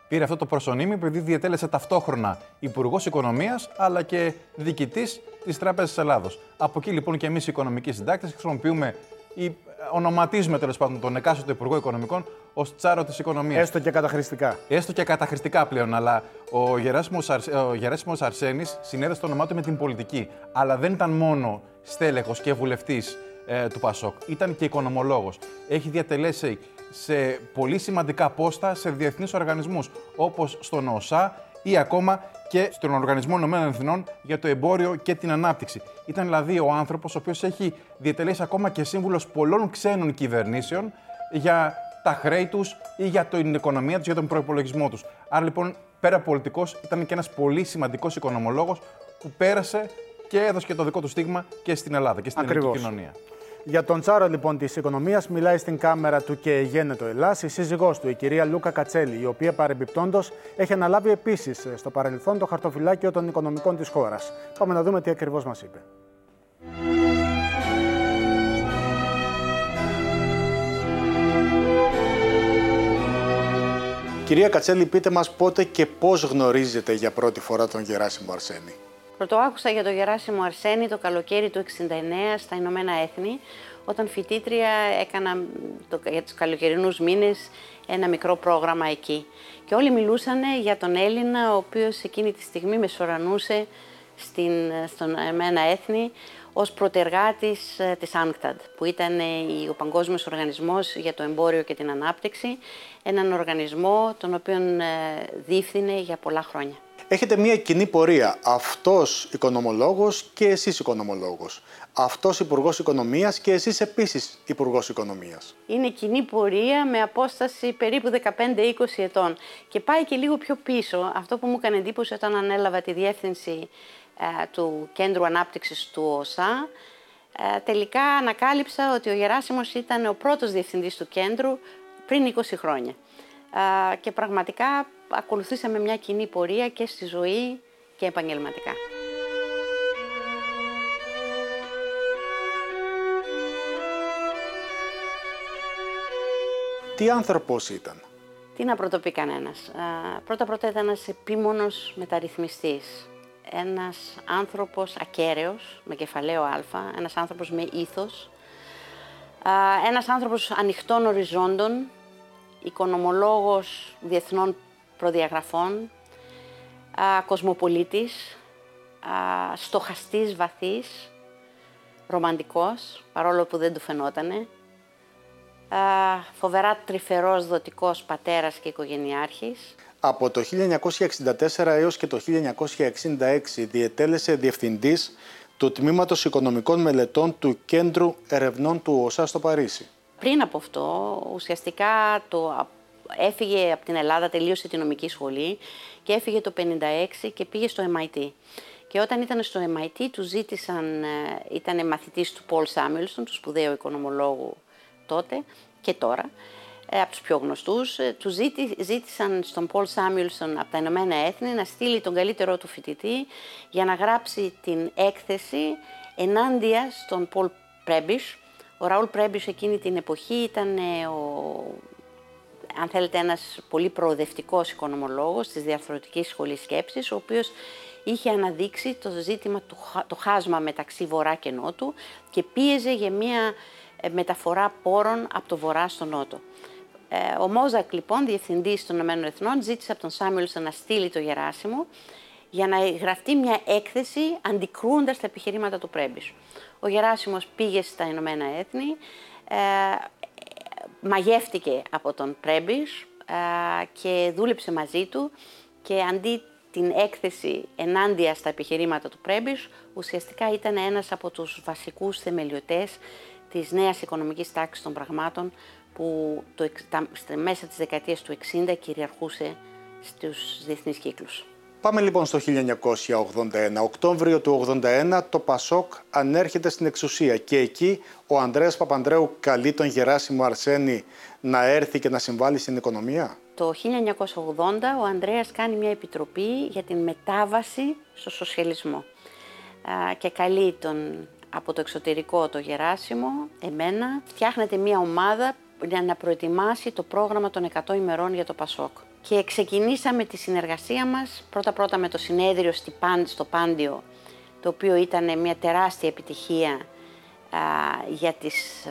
Πήρε αυτό το προσωνύμιο επειδή διετέλεσε ταυτόχρονα Υπουργός Οικονομίας αλλά και διοικητής της Τράπεζας Ελλάδος. Από εκεί λοιπόν και εμείς οι οικονομικοί συντάκτες χρησιμοποιούμε ή ονοματίζουμε τέλος πάντων τον εκάστοτε Υπουργό Οικονομικών ως τσάρο της οικονομίας. Έστω και καταχρηστικά. Έστω και καταχρηστικά πλέον. Αλλά ο Γεράσιμος Αρσένης συνέδεσε το όνομά του με την πολιτική. Αλλά δεν ήταν μόνο στέλεχος και βουλευτής ε, του Πασόκ. Ήταν και οικονομολόγος. Έχει διατελέσει σε πολύ σημαντικά πόστα σε διεθνείς οργανισμούς όπως στον ΟΣΑ ή ακόμα και στον Οργανισμό Ηνωμένων Εθνών για το Εμπόριο και την Ανάπτυξη. Ήταν δηλαδή ο άνθρωπος ο οποίος έχει διατελέσει ακόμα και σύμβουλος πολλών ξένων κυβερνήσεων για τα χρέη τους ή για την οικονομία τους, για τον προπολογισμό τους. Άρα λοιπόν, πέρα πολιτικός, ήταν και ένας πολύ σημαντικός οικονομολόγος που πέρασε και έδωσε και το δικό του στίγμα και στην Ελλάδα και στην ελληνική κοινωνία. Για τον Τσάρο λοιπόν της οικονομίας μιλάει στην κάμερα του και γένετο Ελλάς η σύζυγός του, η κυρία Λούκα Κατσέλη, η οποία παρεμπιπτόντως έχει αναλάβει επίσης στο παρελθόν το χαρτοφυλάκιο των οικονομικών της χώρας. Πάμε να δούμε τι ακριβώς μας είπε. Κυρία Κατσέλη, πείτε μας πότε και πώς γνωρίζετε για πρώτη φορά τον Γεράσιμο Αρσένη. Πρωτοάκουσα για τον Γεράσιμο Αρσένη το καλοκαίρι του 69 στα Ηνωμένα Έθνη, όταν φοιτήτρια έκανα το, για τους καλοκαιρινούς μήνες ένα μικρό πρόγραμμα εκεί. Και όλοι μιλούσαν για τον Έλληνα, ο οποίος εκείνη τη στιγμή μεσορανούσε στην, στον Ηνωμένα Έθνη ως πρωτεργάτης ε, της UNCTAD, που ήταν ε, ο Παγκόσμιος Οργανισμός για το Εμπόριο και την Ανάπτυξη, έναν οργανισμό τον οποίο ε, διεύθυνε για πολλά χρόνια. Έχετε μια κοινή πορεία. Αυτός οικονομολόγος και εσείς οικονομολόγος. Αυτός υπουργός Οικονομίας και εσείς επίσης υπουργός Οικονομίας. Είναι κοινή πορεία με απόσταση περίπου 15-20 ετών. Και πάει και λίγο πιο πίσω. Αυτό που μου έκανε εντύπωση όταν ανέλαβα τη διεύθυνση ε, του Κέντρου Ανάπτυξης του ΟΣΑ, ε, τελικά ανακάλυψα ότι ο Γεράσιμος ήταν ο πρώτος διευθυντής του κέντρου πριν 20 χρόνια. Ε, και πραγματικά ακολουθήσαμε μια κοινή πορεία και στη ζωή και επαγγελματικά. Τι άνθρωπος ήταν; Τι να πρωτοπεί κανένας. Πρώτα-πρώτα ήταν ένας επίμονος μεταρρυθμιστής. Ένας άνθρωπος ακέραιος, με κεφαλαίο α, ένας άνθρωπος με ήθος, ένας άνθρωπος ανοιχτών οριζόντων, οικονομολόγος διεθνών προδιαγραφών, κοσμοπολίτης, στοχαστής βαθύς, ρομαντικός, παρόλο που δεν του φαινότανε, φοβερά τρυφερός δοτικός πατέρας και οικογενειάρχης. Από το 1964 έως και το 1966 διετέλεσε διευθυντής του Τμήματος Οικονομικών Μελετών του Κέντρου Ερευνών του ΟΣΑ στο Παρίσι. Πριν από αυτό, ουσιαστικά το έφυγε από την Ελλάδα, τελείωσε τη νομική σχολή και έφυγε το 1956 και πήγε στο MIT. Και όταν ήταν στο MIT, τους ζήτησαν, ε, ήταν μαθητής του Paul Samuelson, του σπουδαίου οικονομολόγου τότε και τώρα, ε, από τους πιο γνωστούς, ε, του ζήτησαν στον Paul Samuelson από τα Ηνωμένα Έθνη να στείλει τον καλύτερό του φοιτητή για να γράψει την έκθεση ενάντια στον Paul Prebisch. Ο Ραούλ Prebisch εκείνη την εποχή ήταν ο, αν θέλετε, ένας πολύ προοδευτικός οικονομολόγος της Διαρθρωτικής Σχολής Σκέψης, ο οποίος είχε αναδείξει το ζήτημα του το χάσμα μεταξύ Βορρά και Νότου και πίεζε για μια ε, μεταφορά πόρων από το Βορρά στο Νότο. Ε, ο Μόζακ, λοιπόν, διευθυντής των ΗΕ, ζήτησε από τον Σάμιουλσον να στείλει το Γεράσιμο για να γραφτεί μια έκθεση αντικρούοντας τα επιχειρήματα του Πρέμπης. Ο Γεράσιμος πήγε στα Ηνωμένα Έθνη, ε, μαγεύτηκε από τον Πρέμπης ε, και δούλεψε μαζί του και αντί την έκθεση ενάντια στα επιχειρήματα του Πρέμπης, ουσιαστικά ήταν ένας από τους βασικούς θεμελιωτές της νέας οικονομικής τάξης των πραγμάτων που το, τα, μέσα της δεκαετίας του 60 κυριαρχούσε στους διεθνείς κύκλους. Πάμε λοιπόν στο 1981. Οκτώβριο του 1981 το Πασόκ ανέρχεται στην εξουσία και εκεί ο Ανδρέας Παπανδρέου καλεί τον Γεράσιμο Αρσένη να έρθει και να συμβάλλει στην οικονομία. Το 1980 ο Ανδρέας κάνει μια επιτροπή για την μετάβαση στο σοσιαλισμό και καλεί τον από το εξωτερικό το Γεράσιμο, εμένα, φτιάχνεται μια ομάδα για να προετοιμάσει το πρόγραμμα των 100 ημερών για το Πασόκ. Και ξεκινήσαμε τη συνεργασία μας πρώτα-πρώτα με το συνέδριο στο Πάντιο, το οποίο ήταν μια τεράστια επιτυχία για τις,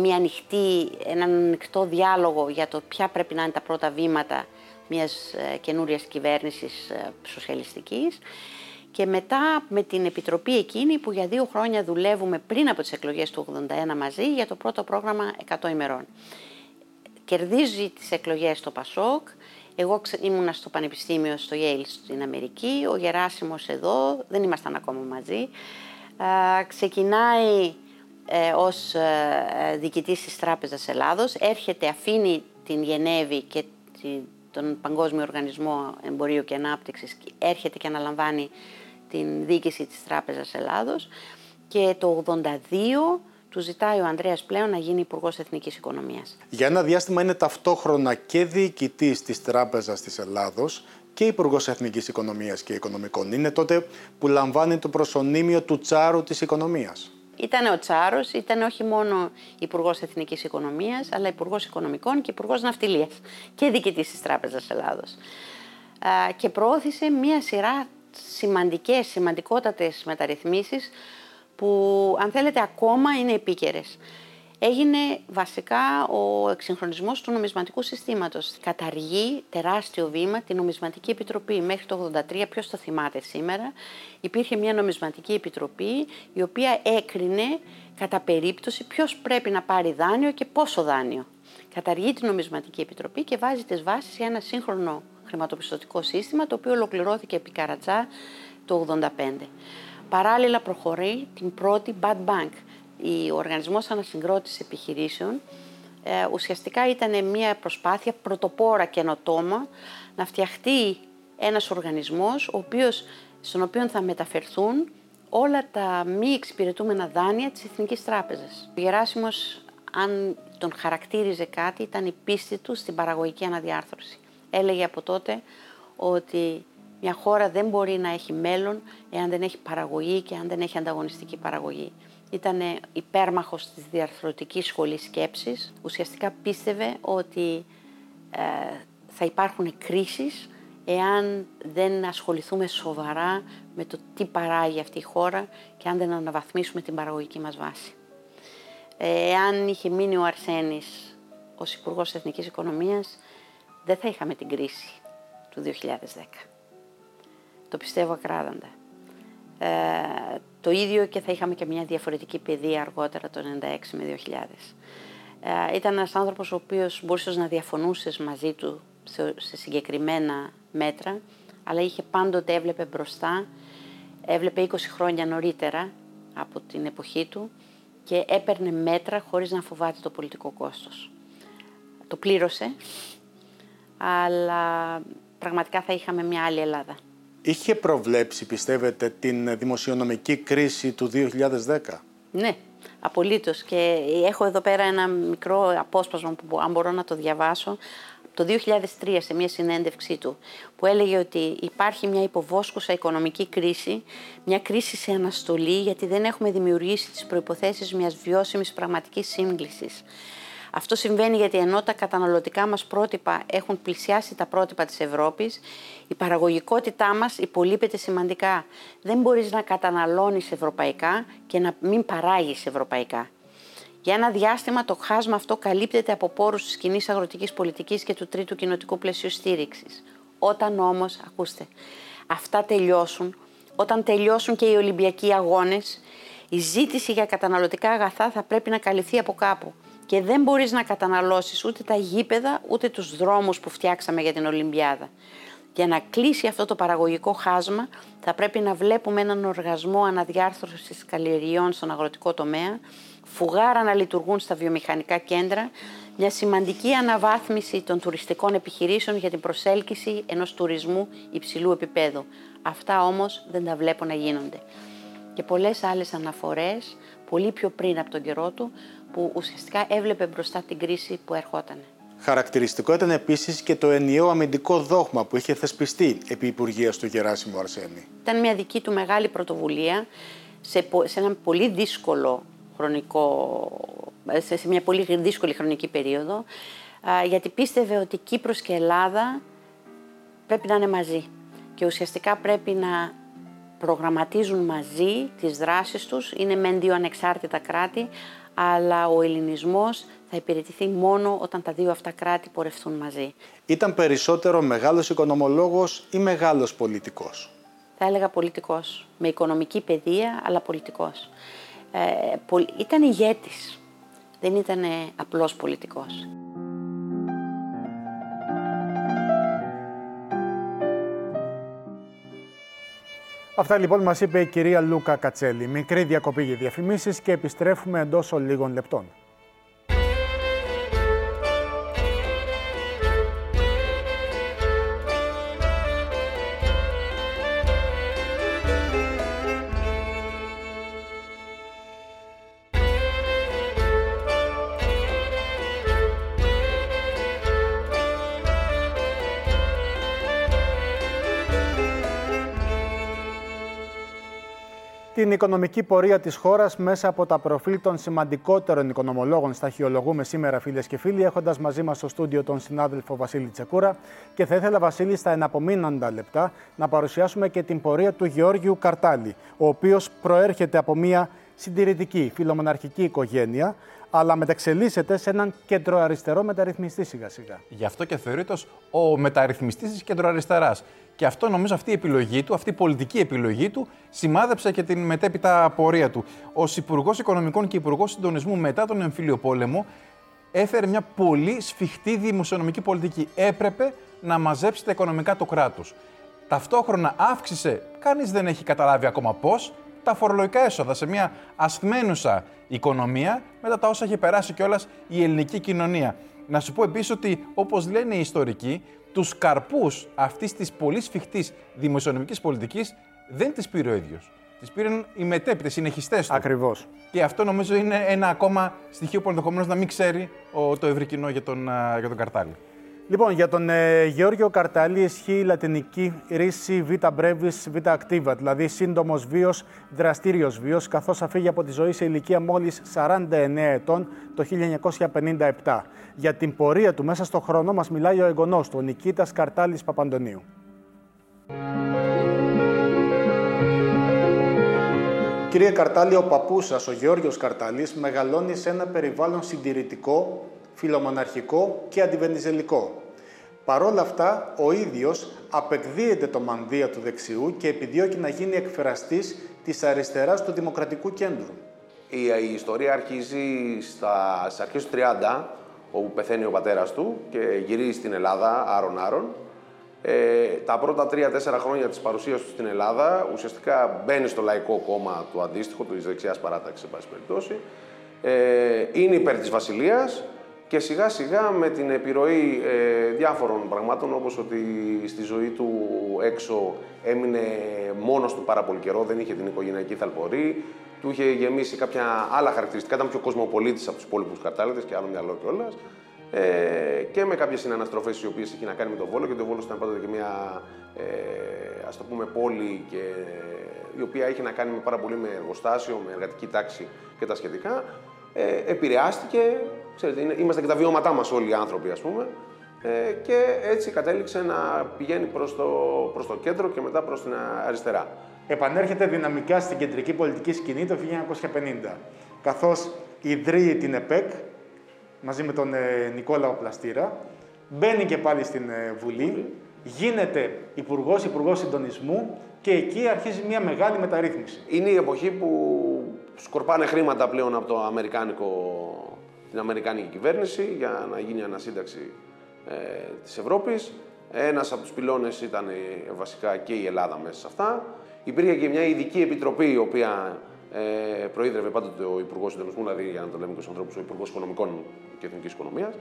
μια ανοιχτή, έναν ανοιχτό διάλογο για το ποια πρέπει να είναι τα πρώτα βήματα μιας ε, καινούριας κυβέρνησης ε, σοσιαλιστικής και μετά με την επιτροπή εκείνη που για δύο χρόνια δουλεύουμε πριν από τις εκλογές του 81 μαζί για το πρώτο πρόγραμμα 100 ημερών. Κερδίζει τις εκλογές το Πασόκ, εγώ ήμουνα στο Πανεπιστήμιο στο Yale στην Αμερική, ο Γεράσιμος εδώ, δεν ήμασταν ακόμα μαζί. ξεκινάει ε, ως ε, διοικητής της Τράπεζας Ελλάδος, έρχεται, αφήνει την Γενέβη και τον Παγκόσμιο Οργανισμό Εμπορίου και Ανάπτυξης, έρχεται και αναλαμβάνει την διοίκηση της Τράπεζας Ελλάδος και το 82 του ζητάει ο Ανδρέας πλέον να γίνει Υπουργός Εθνικής Οικονομίας. Για ένα διάστημα είναι ταυτόχρονα και διοικητής της Τράπεζας της Ελλάδος και Υπουργός Εθνικής Οικονομίας και Οικονομικών. Είναι τότε που λαμβάνει το προσωνύμιο του τσάρου της οικονομίας. Ήταν ο Τσάρος, ήταν όχι μόνο Υπουργός Εθνικής Οικονομίας, αλλά Υπουργός Οικονομικών και Υπουργός Ναυτιλίας και διοικητής της Τράπεζας Ελλάδος. Και προώθησε μία σειρά σημαντικές, σημαντικότατες μεταρρυθμίσεις που αν θέλετε ακόμα είναι επίκαιρες. Έγινε βασικά ο εξυγχρονισμός του νομισματικού συστήματος. Καταργεί τεράστιο βήμα την νομισματική επιτροπή. Μέχρι το 1983, ποιος το θυμάται σήμερα, υπήρχε μια νομισματική επιτροπή η οποία έκρινε κατά περίπτωση ποιος πρέπει να πάρει δάνειο και πόσο δάνειο. Καταργεί την νομισματική επιτροπή και βάζει τις βάσεις για ένα σύγχρονο χρηματοπιστωτικό σύστημα, το οποίο ολοκληρώθηκε επί Καρατζά το 1985. Παράλληλα προχωρεί την πρώτη Bad Bank. Ο Οργανισμός Ανασυγκρότησης Επιχειρήσεων ε, ουσιαστικά ήταν μια προσπάθεια πρωτοπόρα καινοτόμα να φτιαχτεί ένας οργανισμός ο οποίος, στον οποίο θα μεταφερθούν όλα τα μη εξυπηρετούμενα δάνεια της Εθνικής Τράπεζας. Ο Γεράσιμος, αν τον χαρακτήριζε κάτι, ήταν η πίστη του στην παραγωγική αναδιάρθρωση έλεγε από τότε ότι μια χώρα δεν μπορεί να έχει μέλλον εάν δεν έχει παραγωγή και αν δεν έχει ανταγωνιστική παραγωγή. ήταν υπέρμαχος της διαρθρωτικής σχολής σκέψης. Ουσιαστικά πίστευε ότι ε, θα υπάρχουν κρίσεις εάν δεν ασχοληθούμε σοβαρά με το τι παράγει αυτή η χώρα και αν δεν αναβαθμίσουμε την παραγωγική μας βάση. Ε, εάν είχε μείνει ο Αρσένης ως Υπουργός Εθνικής Οικονομίας, δεν θα είχαμε την κρίση του 2010. Το πιστεύω ακράδαντα. Ε, το ίδιο και θα είχαμε και μια διαφορετική παιδεία αργότερα το 1996 με 2000. Ε, ήταν ένας άνθρωπος ο οποίος μπορούσες να διαφωνούσες μαζί του σε συγκεκριμένα μέτρα, αλλά είχε πάντοτε έβλεπε μπροστά, έβλεπε 20 χρόνια νωρίτερα από την εποχή του και έπαιρνε μέτρα χωρίς να φοβάται το πολιτικό κόστος. Το πλήρωσε, αλλά πραγματικά θα είχαμε μια άλλη Ελλάδα. Είχε προβλέψει, πιστεύετε, την δημοσιονομική κρίση του 2010? Ναι, απολύτως. Και έχω εδώ πέρα ένα μικρό απόσπασμα που αν μπορώ να το διαβάσω το 2003 σε μια συνέντευξή του που έλεγε ότι υπάρχει μια υποβόσκουσα οικονομική κρίση, μια κρίση σε αναστολή γιατί δεν έχουμε δημιουργήσει τις προϋποθέσεις μιας βιώσιμης πραγματικής σύγκλησης. Αυτό συμβαίνει γιατί ενώ τα καταναλωτικά μας πρότυπα έχουν πλησιάσει τα πρότυπα της Ευρώπης, η παραγωγικότητά μας υπολείπεται σημαντικά. Δεν μπορείς να καταναλώνεις ευρωπαϊκά και να μην παράγεις ευρωπαϊκά. Για ένα διάστημα το χάσμα αυτό καλύπτεται από πόρους της κοινής αγροτικής πολιτικής και του τρίτου κοινοτικού πλαισίου στήριξης. Όταν όμως, ακούστε, αυτά τελειώσουν, όταν τελειώσουν και οι Ολυμπιακοί αγώνες, η ζήτηση για καταναλωτικά αγαθά θα πρέπει να καλυφθεί από κάπου. Και δεν μπορείς να καταναλώσεις ούτε τα γήπεδα, ούτε τους δρόμους που φτιάξαμε για την Ολυμπιάδα. Για να κλείσει αυτό το παραγωγικό χάσμα, θα πρέπει να βλέπουμε έναν οργασμό αναδιάρθρωσης καλλιεργειών στον αγροτικό τομέα, φουγάρα να λειτουργούν στα βιομηχανικά κέντρα, μια σημαντική αναβάθμιση των τουριστικών επιχειρήσεων για την προσέλκυση ενός τουρισμού υψηλού επίπεδου. Αυτά όμως δεν τα βλέπω να γίνονται. Και πολλές άλλες αναφορές, πολύ πιο πριν από τον καιρό του, που ουσιαστικά έβλεπε μπροστά την κρίση που ερχόταν. Χαρακτηριστικό ήταν επίσης και το ενιαίο αμυντικό δόγμα που είχε θεσπιστεί επί Υπουργείας του Γεράσιμου Αρσένη. Ήταν μια δική του μεγάλη πρωτοβουλία σε, σε ένα πολύ δύσκολο χρονικό, σε μια πολύ δύσκολη χρονική περίοδο, γιατί πίστευε ότι Κύπρος και Ελλάδα πρέπει να είναι μαζί και ουσιαστικά πρέπει να προγραμματίζουν μαζί τις δράσεις τους, είναι μεν δύο ανεξάρτητα κράτη, αλλά ο ελληνισμός θα υπηρετηθεί μόνο όταν τα δύο αυτά κράτη πορευτούν μαζί. Ήταν περισσότερο μεγάλος οικονομολόγος ή μεγάλος πολιτικός; Θα έλεγα πολιτικός, με οικονομική παιδεία, αλλά πολιτικός. Ε, ήταν ηγέτης, δεν ήταν απλός πολιτικός. Αυτά λοιπόν μας είπε η κυρία Λούκα Κατσέλη. Μικρή διακοπή για διαφημίσεις και επιστρέφουμε εντός λίγων λεπτών. Οικονομική πορεία της χώρας μέσα από τα προφίλ των σημαντικότερων οικονομολόγων. Σταχυολογούμε σήμερα, φίλες και φίλοι, έχοντας μαζί μας στο στούντιο τον συνάδελφο Βασίλη Τσεκούρα. Και θα ήθελα, Βασίλη, στα εναπομείναντα λεπτά να παρουσιάσουμε και την πορεία του Γεώργιου Καρτάλη, ο οποίος προέρχεται από μια συντηρητική φιλομοναρχική οικογένεια, αλλά μεταξελίσσεται σε έναν κεντροαριστερό μεταρρυθμιστή σιγά-σιγά. Γι' αυτό και θεωρείται ο μεταρρυθμιστής της κεντροαριστεράς. Και αυτό νομίζω αυτή η επιλογή του, αυτή η πολιτική επιλογή του, σημάδεψε και την μετέπειτα πορεία του. Ω Υπουργός Οικονομικών και Υπουργός Συντονισμού μετά τον εμφύλιο πόλεμο, έφερε μια πολύ σφιχτή δημοσιονομική πολιτική. Έπρεπε να μαζέψει τα οικονομικά του κράτους. Ταυτόχρονα αύξησε, κανείς δεν έχει καταλάβει ακόμα πώς, τα φορολογικά έσοδα σε μια ασθμένουσα οικονομία μετά τα όσα έχει περάσει κιόλας η ελληνική κοινωνία. Να σου πω επίσης ότι, όπως λένε οι ιστορικοί, τους καρπούς αυτής της πολύ σφιχτής δημοσιονομικής πολιτικής δεν τις πήρε ο ίδιος. Τις πήραν οι μετέπειτε, οι συνεχιστές του. Ακριβώς. Και αυτό νομίζω είναι ένα ακόμα στοιχείο που ενδεχομένως να μην ξέρει το ευρύ κοινό για τον, για τον Καρτάλη. Λοιπόν, για τον ε, Γεώργιο Καρτάλη ισχύει η λατινική ρίση β brevis β activa, δηλαδή σύντομος βίος, δραστήριος βίος, καθώς αφήγει από τη ζωή σε ηλικία μόλις 49 ετών το 1957. Για την πορεία του μέσα στον χρόνο μας μιλάει ο εγγονός του, ο Νικήτας Καρτάλης Παπαντονίου. Κύριε Καρτάλη, ο παππούς σας, ο Γεώργιος Καρτάλης, μεγαλώνει σε ένα περιβάλλον συντηρητικό, φιλομοναρχικό και αντιβενιζελικό. Παρόλα αυτά, ο ίδιος απεκδίεται το μανδύα του δεξιού και επιδιώκει να γίνει εκφραστής της αριστεράς του Δημοκρατικού Κέντρου. Η, η ιστορία αρχίζει στα, στις αρχές του 30, όπου πεθαίνει ο πατέρας του και γυρίζει στην Ελλάδα, άρον-άρον. Ε, τα πρώτα τρία-τέσσερα χρόνια της παρουσίας του στην Ελλάδα, ουσιαστικά μπαίνει στο λαϊκό κόμμα του αντίστοιχου, του δεξιάς παράταξης, σε πάση περιπτώσει. Ε, είναι υπέρ της Βασιλείας, και σιγά σιγά με την επιρροή ε, διάφορων πραγμάτων όπως ότι στη ζωή του έξω έμεινε μόνος του πάρα πολύ καιρό, δεν είχε την οικογενειακή θαλπορή, του είχε γεμίσει κάποια άλλα χαρακτηριστικά, ήταν πιο κοσμοπολίτης από τους υπόλοιπους κατάλληλες και άλλο μυαλό κιόλας. Ε, και με κάποιες συναναστροφές οι οποίες είχε να κάνει με τον Βόλο και το Βόλο ήταν πάντοτε και μια ε, ας το πούμε πόλη και, η οποία είχε να κάνει με πάρα πολύ με εργοστάσιο, με εργατική τάξη και τα σχετικά ε, επηρεάστηκε, ξέρετε, είμαστε και τα βιώματά μας όλοι οι άνθρωποι ας πούμε, ε, και έτσι κατέληξε να πηγαίνει προς το, προς το κέντρο και μετά προς την αριστερά. Επανέρχεται δυναμικά στην κεντρική πολιτική σκηνή το 1950, καθώς ιδρύει την ΕΠΕΚ μαζί με τον ε, Νικόλαο Πλαστήρα, μπαίνει και πάλι στην ε, Βουλή, γίνεται υπουργός υπουργός συντονισμού και εκεί αρχίζει μια μεγάλη μεταρρύθμιση. Είναι η εποχή που σκορπάνε χρήματα πλέον από το αμερικάνικο, την αμερικάνικη κυβέρνηση για να γίνει ανασύνταξη ε, της Ευρώπης. Ένας από τους πυλώνες ήταν ε, βασικά και η Ελλάδα μέσα σε αυτά. Υπήρχε και μια ειδική επιτροπή η οποία ε, προείδρευε πάντοτε ο Υπουργός Συντονισμού, δηλαδή για να το λέμε και στους ανθρώπους, ο Υπουργός Οικονομικών και Εθνικής Οικονομίας.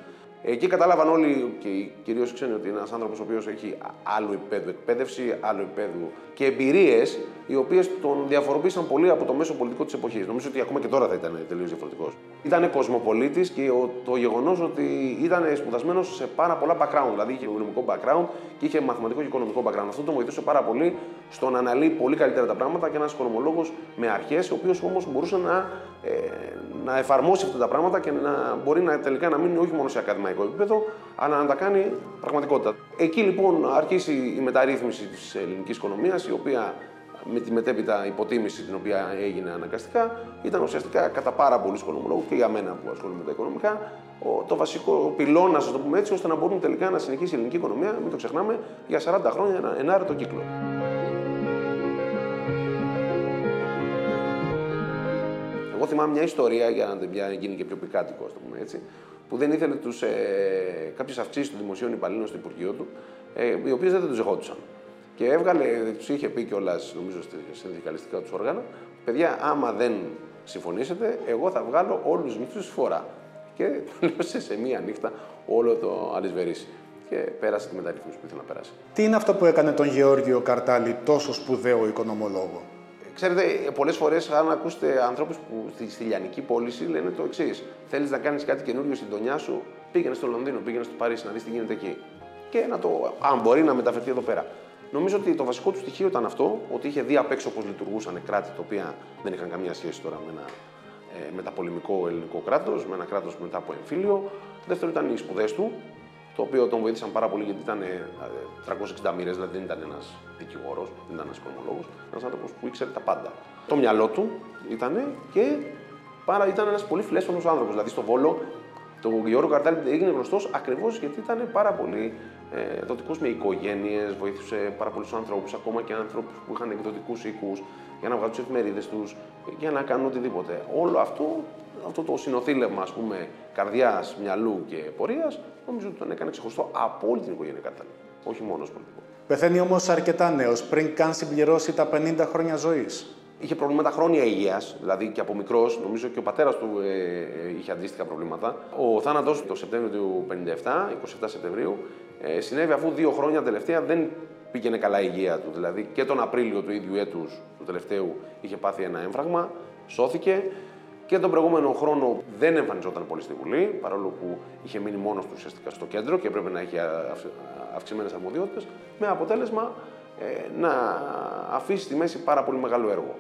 Εκεί κατάλαβαν όλοι και κυρίως οι ξένοι ότι είναι ένας άνθρωπος ο οποίος έχει άλλο επίπεδο εκπαίδευση, άλλο επίπεδο και εμπειρίες, οι οποίες τον διαφοροποίησαν πολύ από το μέσο πολιτικό της εποχής. Νομίζω ότι ακόμα και τώρα θα ήταν τελείως διαφορετικός. Ήταν κοσμοπολίτης και το γεγονός ότι ήταν σπουδασμένος σε πάρα πολλά background. Δηλαδή είχε οικονομικό background και είχε μαθηματικό και οικονομικό background. Αυτό τον βοηθούσε πάρα πολύ στο να αναλύει πολύ καλύτερα τα πράγματα και ένας οικονομολόγος με αρχές, ο οποίος όμως μπορούσε να, ε, να εφαρμόσει αυτά τα πράγματα και να μπορεί να, τελικά να μείνει όχι μόνο σε ακαδημαϊκό επίπεδο, αλλά να τα κάνει πραγματικότητα. Εκεί λοιπόν αρχίσει η μεταρρύθμιση της ελληνικής οικονομίας, η οποία με τη μετέπειτα υποτίμηση την οποία έγινε αναγκαστικά, ήταν ουσιαστικά κατά πάρα πολλούς οικονομολόγους και για μένα που ασχολούμαι με τα οικονομικά, το βασικό πυλώνα, ας το πούμε έτσι, ώστε να μπορούν τελικά να συνεχίσει η ελληνική οικονομία, μην το ξεχνάμε, για 40 χρόνια ένα ενάρετο κύκλο. Εγώ θυμάμαι μια ιστορία, για να γίνει και πιο πικάτικο, ας το πούμε έτσι, που δεν ήθελε τους, ε, κάποιες αυξήσεις των δημοσίων υπαλλήλων στο Υπουργείο του, ε, οι οποίες δεν τους ζεγόντουσαν. Και έβγαλε, τους είχε πει κιόλας, νομίζω, σε συνδικαλιστικά τους όργανα, παιδιά, άμα δεν συμφωνήσετε, εγώ θα βγάλω όλους του μισθού φορά. Και τελείωσε σε μία νύχτα όλο το αλυσβερίσι. Και πέρασε τη μεταρρύθμιση που ήθελε να περάσει. Τι είναι αυτό που έκανε τον Γεώργιο Καρτάλη τόσο σπουδαίο οικονομολόγο; Ξέρετε, πολλές φορές, αν ακούσετε ανθρώπους που στη, στη λιανική πώληση λένε το εξής: Θέλεις να κάνεις κάτι καινούριο στην τονιά σου, πήγαινε στο Λονδίνο, πήγαινε στο Παρίσι να δεις τι γίνεται εκεί. Και να το, αν μπορεί να μεταφερθεί εδώ πέρα. Νομίζω ότι το βασικό του στοιχείο ήταν αυτό, ότι είχε δει απ' έξω πώς λειτουργούσαν κράτη τα οποία δεν είχαν καμία σχέση τώρα με ένα ε, μεταπολεμικό ελληνικό κράτος, με ένα κράτος μετά από εμφύλιο. Δεύτερο ήταν οι σπουδές του, το οποίο τον βοήθησαν πάρα πολύ γιατί ήταν 360 μοίρες, δηλαδή δεν ήταν ένας δικηγόρος, δεν ήταν ένας οικονομολόγος, ένας άνθρωπος που ήξερε τα πάντα. Το μυαλό του ήταν και πάρα, ήταν ένας πολύ φιλέσφωνο άνθρωπος. Δηλαδή στο Βόλο, το Γιώργο Καρτάλη έγινε γνωστός ακριβώς γιατί ήταν πάρα πολύ ε, δοτικό με οικογένειες, βοήθησε πάρα πολλούς ανθρώπους, ακόμα και ανθρώπου που είχαν εκδοτικούς οίκους, για να βγάλουν τις εφημερίδες τους, για να κάνουν οτιδήποτε. Όλο αυτό, αυτό το συνοθήλευμα ας πούμε, καρδιάς, μυαλού και πορείας, νομίζω ότι τον έκανε ξεχωριστό από όλη την οικογένεια Καρτάλη. Όχι μόνος ω πολιτικό. Πεθαίνει όμως αρκετά νέος πριν καν συμπληρώσει τα 50 χρόνια ζωής. Είχε προβλήματα χρόνια υγείας, δηλαδή και από μικρός, νομίζω και ο πατέρας του ε, ε, είχε αντίστοιχα προβλήματα. Ο θάνατο το Σεπτέμβριο του 57, 27 Σεπτεμβρίου, ε, συνέβη αφού δύο χρόνια τελευταία δεν πήγαινε καλά η υγεία του. Δηλαδή και τον Απρίλιο του ίδιου έτους του τελευταίου είχε πάθει ένα έμφραγμα, σώθηκε. Και τον προηγούμενο χρόνο δεν εμφανιζόταν πολύ στη Βουλή, παρόλο που είχε μείνει μόνος του ουσιαστικά στο κέντρο και έπρεπε να έχει αυξημένες αρμοδιότητες, με αποτέλεσμα ε, να αφήσει στη μέση πάρα πολύ μεγάλο έργο.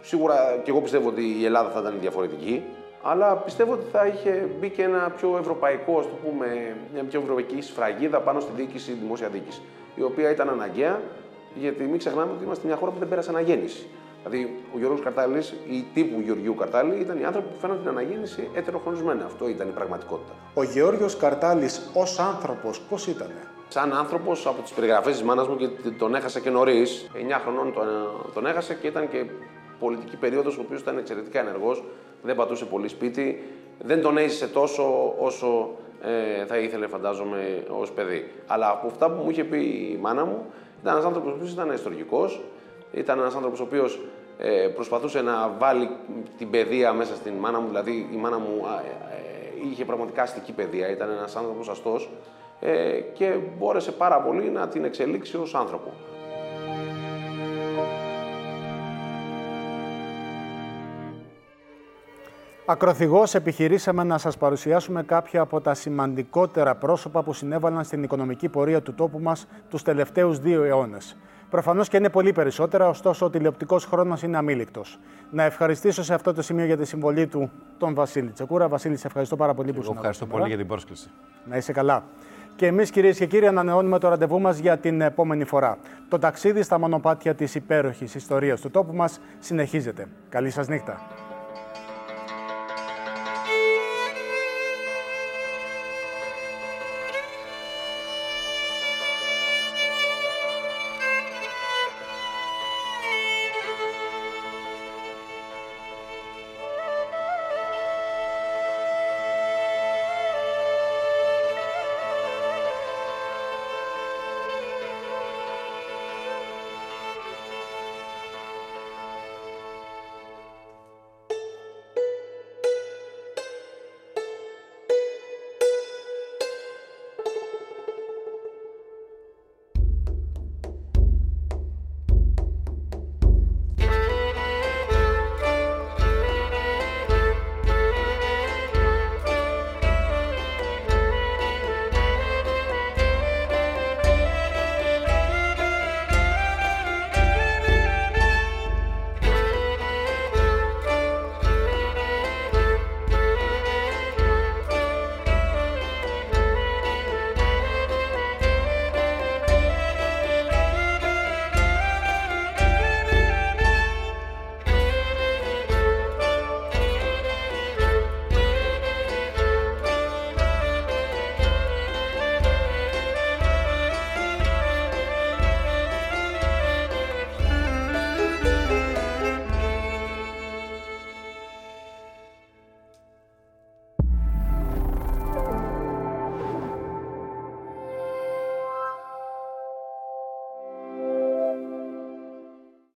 Σίγουρα και εγώ πιστεύω ότι η Ελλάδα θα ήταν διαφορετική, αλλά πιστεύω ότι θα είχε μπει και ένα πιο ευρωπαϊκό, το πούμε, μια πιο ευρωπαϊκή σφραγίδα πάνω στη διοίκηση, δημόσια διοίκηση, η οποία ήταν αναγκαία, γιατί μην ξεχνάμε ότι είμαστε μια χώρα που δεν πέρασε αναγέννηση. Δηλαδή, ο Γιώργος Καρτάλης ή τύπου Γεωργίου Καρτάλη ήταν οι άνθρωποι που φαίνονταν την αναγέννηση ετεροχρονισμένα. Αυτό ήταν η πραγματικότητα. Ο Γεώργιος Καρτάλης ως άνθρωπος πώς ήταν; Σαν άνθρωπος, από τις περιγραφές της μάνας μου, και τον έχασα και νωρίς, 9 χρονών τον, τον έχασα και ήταν και πολιτική περίοδος, ο οποίος ήταν εξαιρετικά ενεργός, δεν πατούσε πολύ σπίτι, δεν τον έζησε τόσο όσο ε, θα ήθελε, φαντάζομαι, ως παιδί. Αλλά από αυτά που μου είχε πει η μάνα μου, ήταν ένας άνθρωπος που ήταν ιστορικός, ήταν ένας άνθρωπος ο οποίος ε, προσπαθούσε να βάλει την παιδεία μέσα στην μάνα μου. Δηλαδή, η μάνα μου ε, είχε πραγματικά αστική παιδεία, ήταν ένας άνθρωπος αστός ε, και μπόρεσε πάρα πολύ να την εξελίξει ως άνθρωπο. Ακροθυγώ επιχειρήσαμε να σας παρουσιάσουμε κάποια από τα σημαντικότερα πρόσωπα που συνέβαλαν στην οικονομική πορεία του τόπου μας τους τελευταίους δύο αιώνες. Προφανώς και είναι πολύ περισσότερα, ωστόσο ο τηλεοπτικός χρόνος είναι αμήλικτος. Να ευχαριστήσω σε αυτό το σημείο για τη συμβολή του τον Βασίλη Τσεκούρα. Βασίλη, σε ευχαριστώ πάρα πολύ που ήσουν Ευχαριστώ πολύ για την πρόσκληση. Να είσαι καλά. Και εμείς, κυρίες και κύριοι, ανανεώνουμε το ραντεβού μας για την επόμενη φορά. Το ταξίδι στα μονοπάτια της υπέροχης ιστορίας του τόπου μας συνεχίζεται. Καλή σας νύχτα.